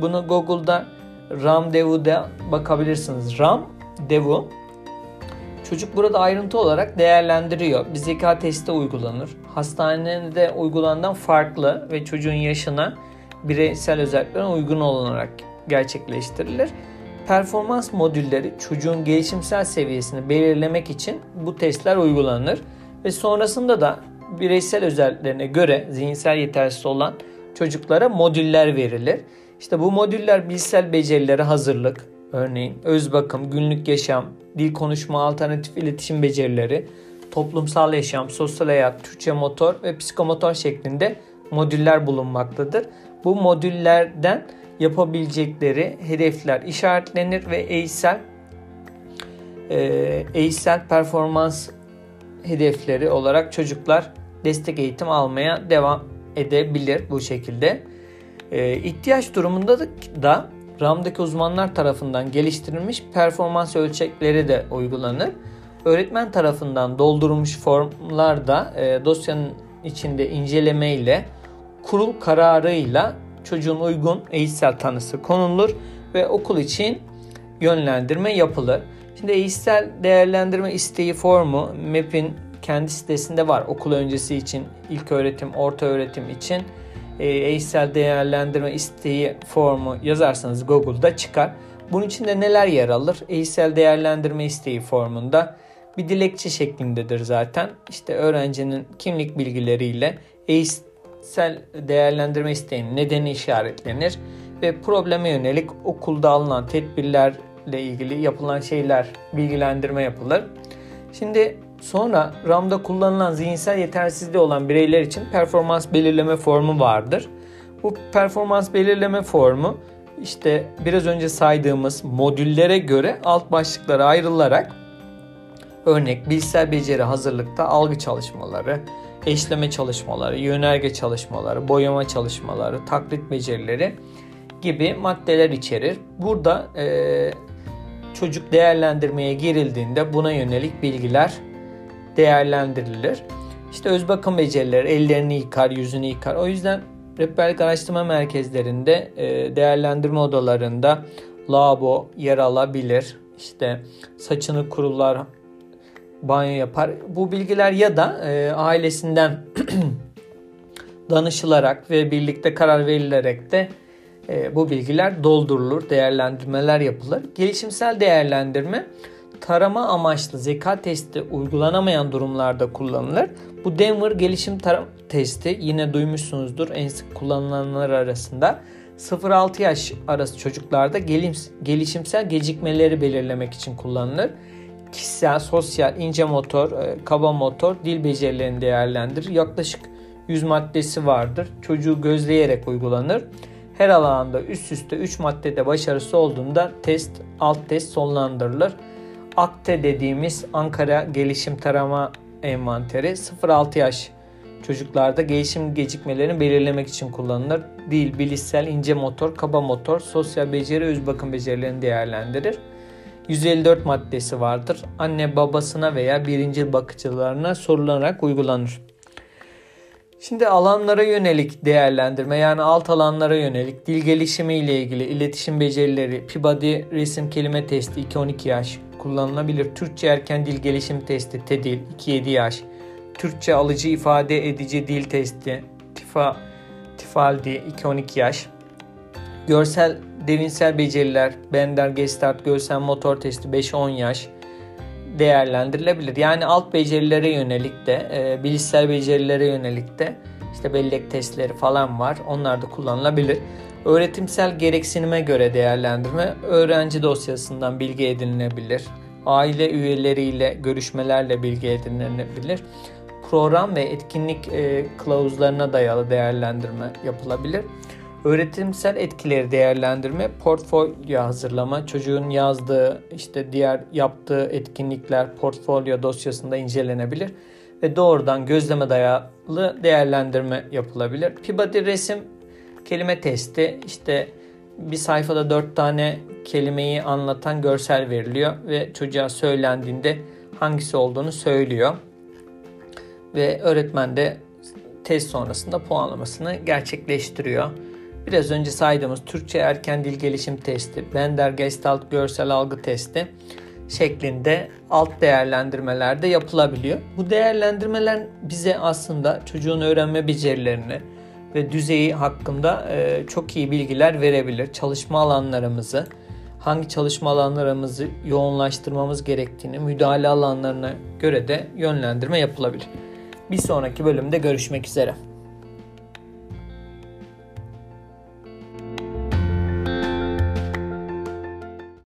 Bunu Google'da Ramdevu'da bakabilirsiniz. Ram Devu Çocuk burada ayrıntı olarak değerlendiriyor. Bir zeka testi uygulanır. Hastanede uygulandan farklı ve çocuğun yaşına bireysel özelliklerine uygun olarak gerçekleştirilir. Performans modülleri çocuğun gelişimsel seviyesini belirlemek için bu testler uygulanır ve sonrasında da bireysel özelliklerine göre zihinsel yetersiz olan çocuklara modüller verilir. İşte bu modüller bilsel becerilere hazırlık, örneğin öz bakım, günlük yaşam, dil konuşma, alternatif iletişim becerileri, toplumsal yaşam, sosyal hayat, Türkçe motor ve psikomotor şeklinde modüller bulunmaktadır. Bu modüllerden yapabilecekleri hedefler işaretlenir ve eğitsel e, eğitsel performans hedefleri olarak çocuklar destek eğitim almaya devam edebilir bu şekilde. E, ihtiyaç durumunda da RAM'daki uzmanlar tarafından geliştirilmiş performans ölçekleri de uygulanır. Öğretmen tarafından doldurulmuş formlar da e, dosyanın içinde inceleme ile kurul kararıyla çocuğun uygun eğitsel tanısı konulur ve okul için yönlendirme yapılır. Şimdi eğitsel değerlendirme isteği formu MEP'in kendi sitesinde var. Okul öncesi için, ilk öğretim, orta öğretim için e, eğitsel değerlendirme isteği formu yazarsanız Google'da çıkar. Bunun içinde neler yer alır? Eğitsel değerlendirme isteği formunda bir dilekçe şeklindedir zaten. İşte öğrencinin kimlik bilgileriyle eğitsel değerlendirme isteğinin nedeni işaretlenir ve probleme yönelik okulda alınan tedbirlerle ilgili yapılan şeyler bilgilendirme yapılır. Şimdi Sonra RAM'da kullanılan zihinsel yetersizliği olan bireyler için performans belirleme formu vardır. Bu performans belirleme formu işte biraz önce saydığımız modüllere göre alt başlıklara ayrılarak örnek bilsel beceri hazırlıkta algı çalışmaları, eşleme çalışmaları, yönerge çalışmaları, boyama çalışmaları, taklit becerileri gibi maddeler içerir. Burada e, çocuk değerlendirmeye girildiğinde buna yönelik bilgiler değerlendirilir. İşte öz bakım becerileri ellerini yıkar, yüzünü yıkar. O yüzden rehberlik araştırma merkezlerinde e, değerlendirme odalarında lavabo yer alabilir. İşte saçını kurular, banyo yapar. Bu bilgiler ya da e, ailesinden danışılarak ve birlikte karar verilerek de e, bu bilgiler doldurulur, değerlendirmeler yapılır. Gelişimsel değerlendirme tarama amaçlı zeka testi uygulanamayan durumlarda kullanılır. Bu Denver gelişim testi yine duymuşsunuzdur en sık kullanılanlar arasında. 0-6 yaş arası çocuklarda gelişimsel gecikmeleri belirlemek için kullanılır. Kişisel, sosyal, ince motor, e, kaba motor, dil becerilerini değerlendirir. Yaklaşık 100 maddesi vardır. Çocuğu gözleyerek uygulanır. Her alanda üst üste 3 maddede başarısı olduğunda test, alt test sonlandırılır. AKTE dediğimiz Ankara Gelişim Tarama Envanteri 0-6 yaş çocuklarda gelişim gecikmelerini belirlemek için kullanılır. Dil, bilişsel, ince motor, kaba motor, sosyal beceri, öz bakım becerilerini değerlendirir. 154 maddesi vardır. Anne babasına veya birinci bakıcılarına sorularak uygulanır. Şimdi alanlara yönelik değerlendirme yani alt alanlara yönelik dil gelişimi ile ilgili iletişim becerileri, Peabody resim kelime testi 2-12 yaş kullanılabilir. Türkçe erken dil gelişim testi TEDIL 2-7 yaş. Türkçe alıcı ifade edici dil testi TIFA TIFALDI 2-12 yaş. Görsel derinsel beceriler Bender Gestalt görsel motor testi 5-10 yaş değerlendirilebilir. Yani alt becerilere yönelik de, e, bilişsel becerilere yönelik de işte bellek testleri falan var. Onlar da kullanılabilir. Öğretimsel gereksinime göre değerlendirme öğrenci dosyasından bilgi edinilebilir. Aile üyeleriyle görüşmelerle bilgi edinilebilir. Program ve etkinlik e, kılavuzlarına dayalı değerlendirme yapılabilir. Öğretimsel etkileri değerlendirme, portfolyo hazırlama, çocuğun yazdığı, işte diğer yaptığı etkinlikler portfolyo dosyasında incelenebilir ve doğrudan gözleme dayalı değerlendirme yapılabilir. Peabody resim kelime testi işte bir sayfada dört tane kelimeyi anlatan görsel veriliyor ve çocuğa söylendiğinde hangisi olduğunu söylüyor. Ve öğretmen de test sonrasında puanlamasını gerçekleştiriyor. Biraz önce saydığımız Türkçe erken dil gelişim testi, Bender Gestalt görsel algı testi şeklinde alt değerlendirmeler de yapılabiliyor. Bu değerlendirmeler bize aslında çocuğun öğrenme becerilerini ve düzeyi hakkında e, çok iyi bilgiler verebilir. Çalışma alanlarımızı, hangi çalışma alanlarımızı yoğunlaştırmamız gerektiğini, müdahale alanlarına göre de yönlendirme yapılabilir. Bir sonraki bölümde görüşmek üzere.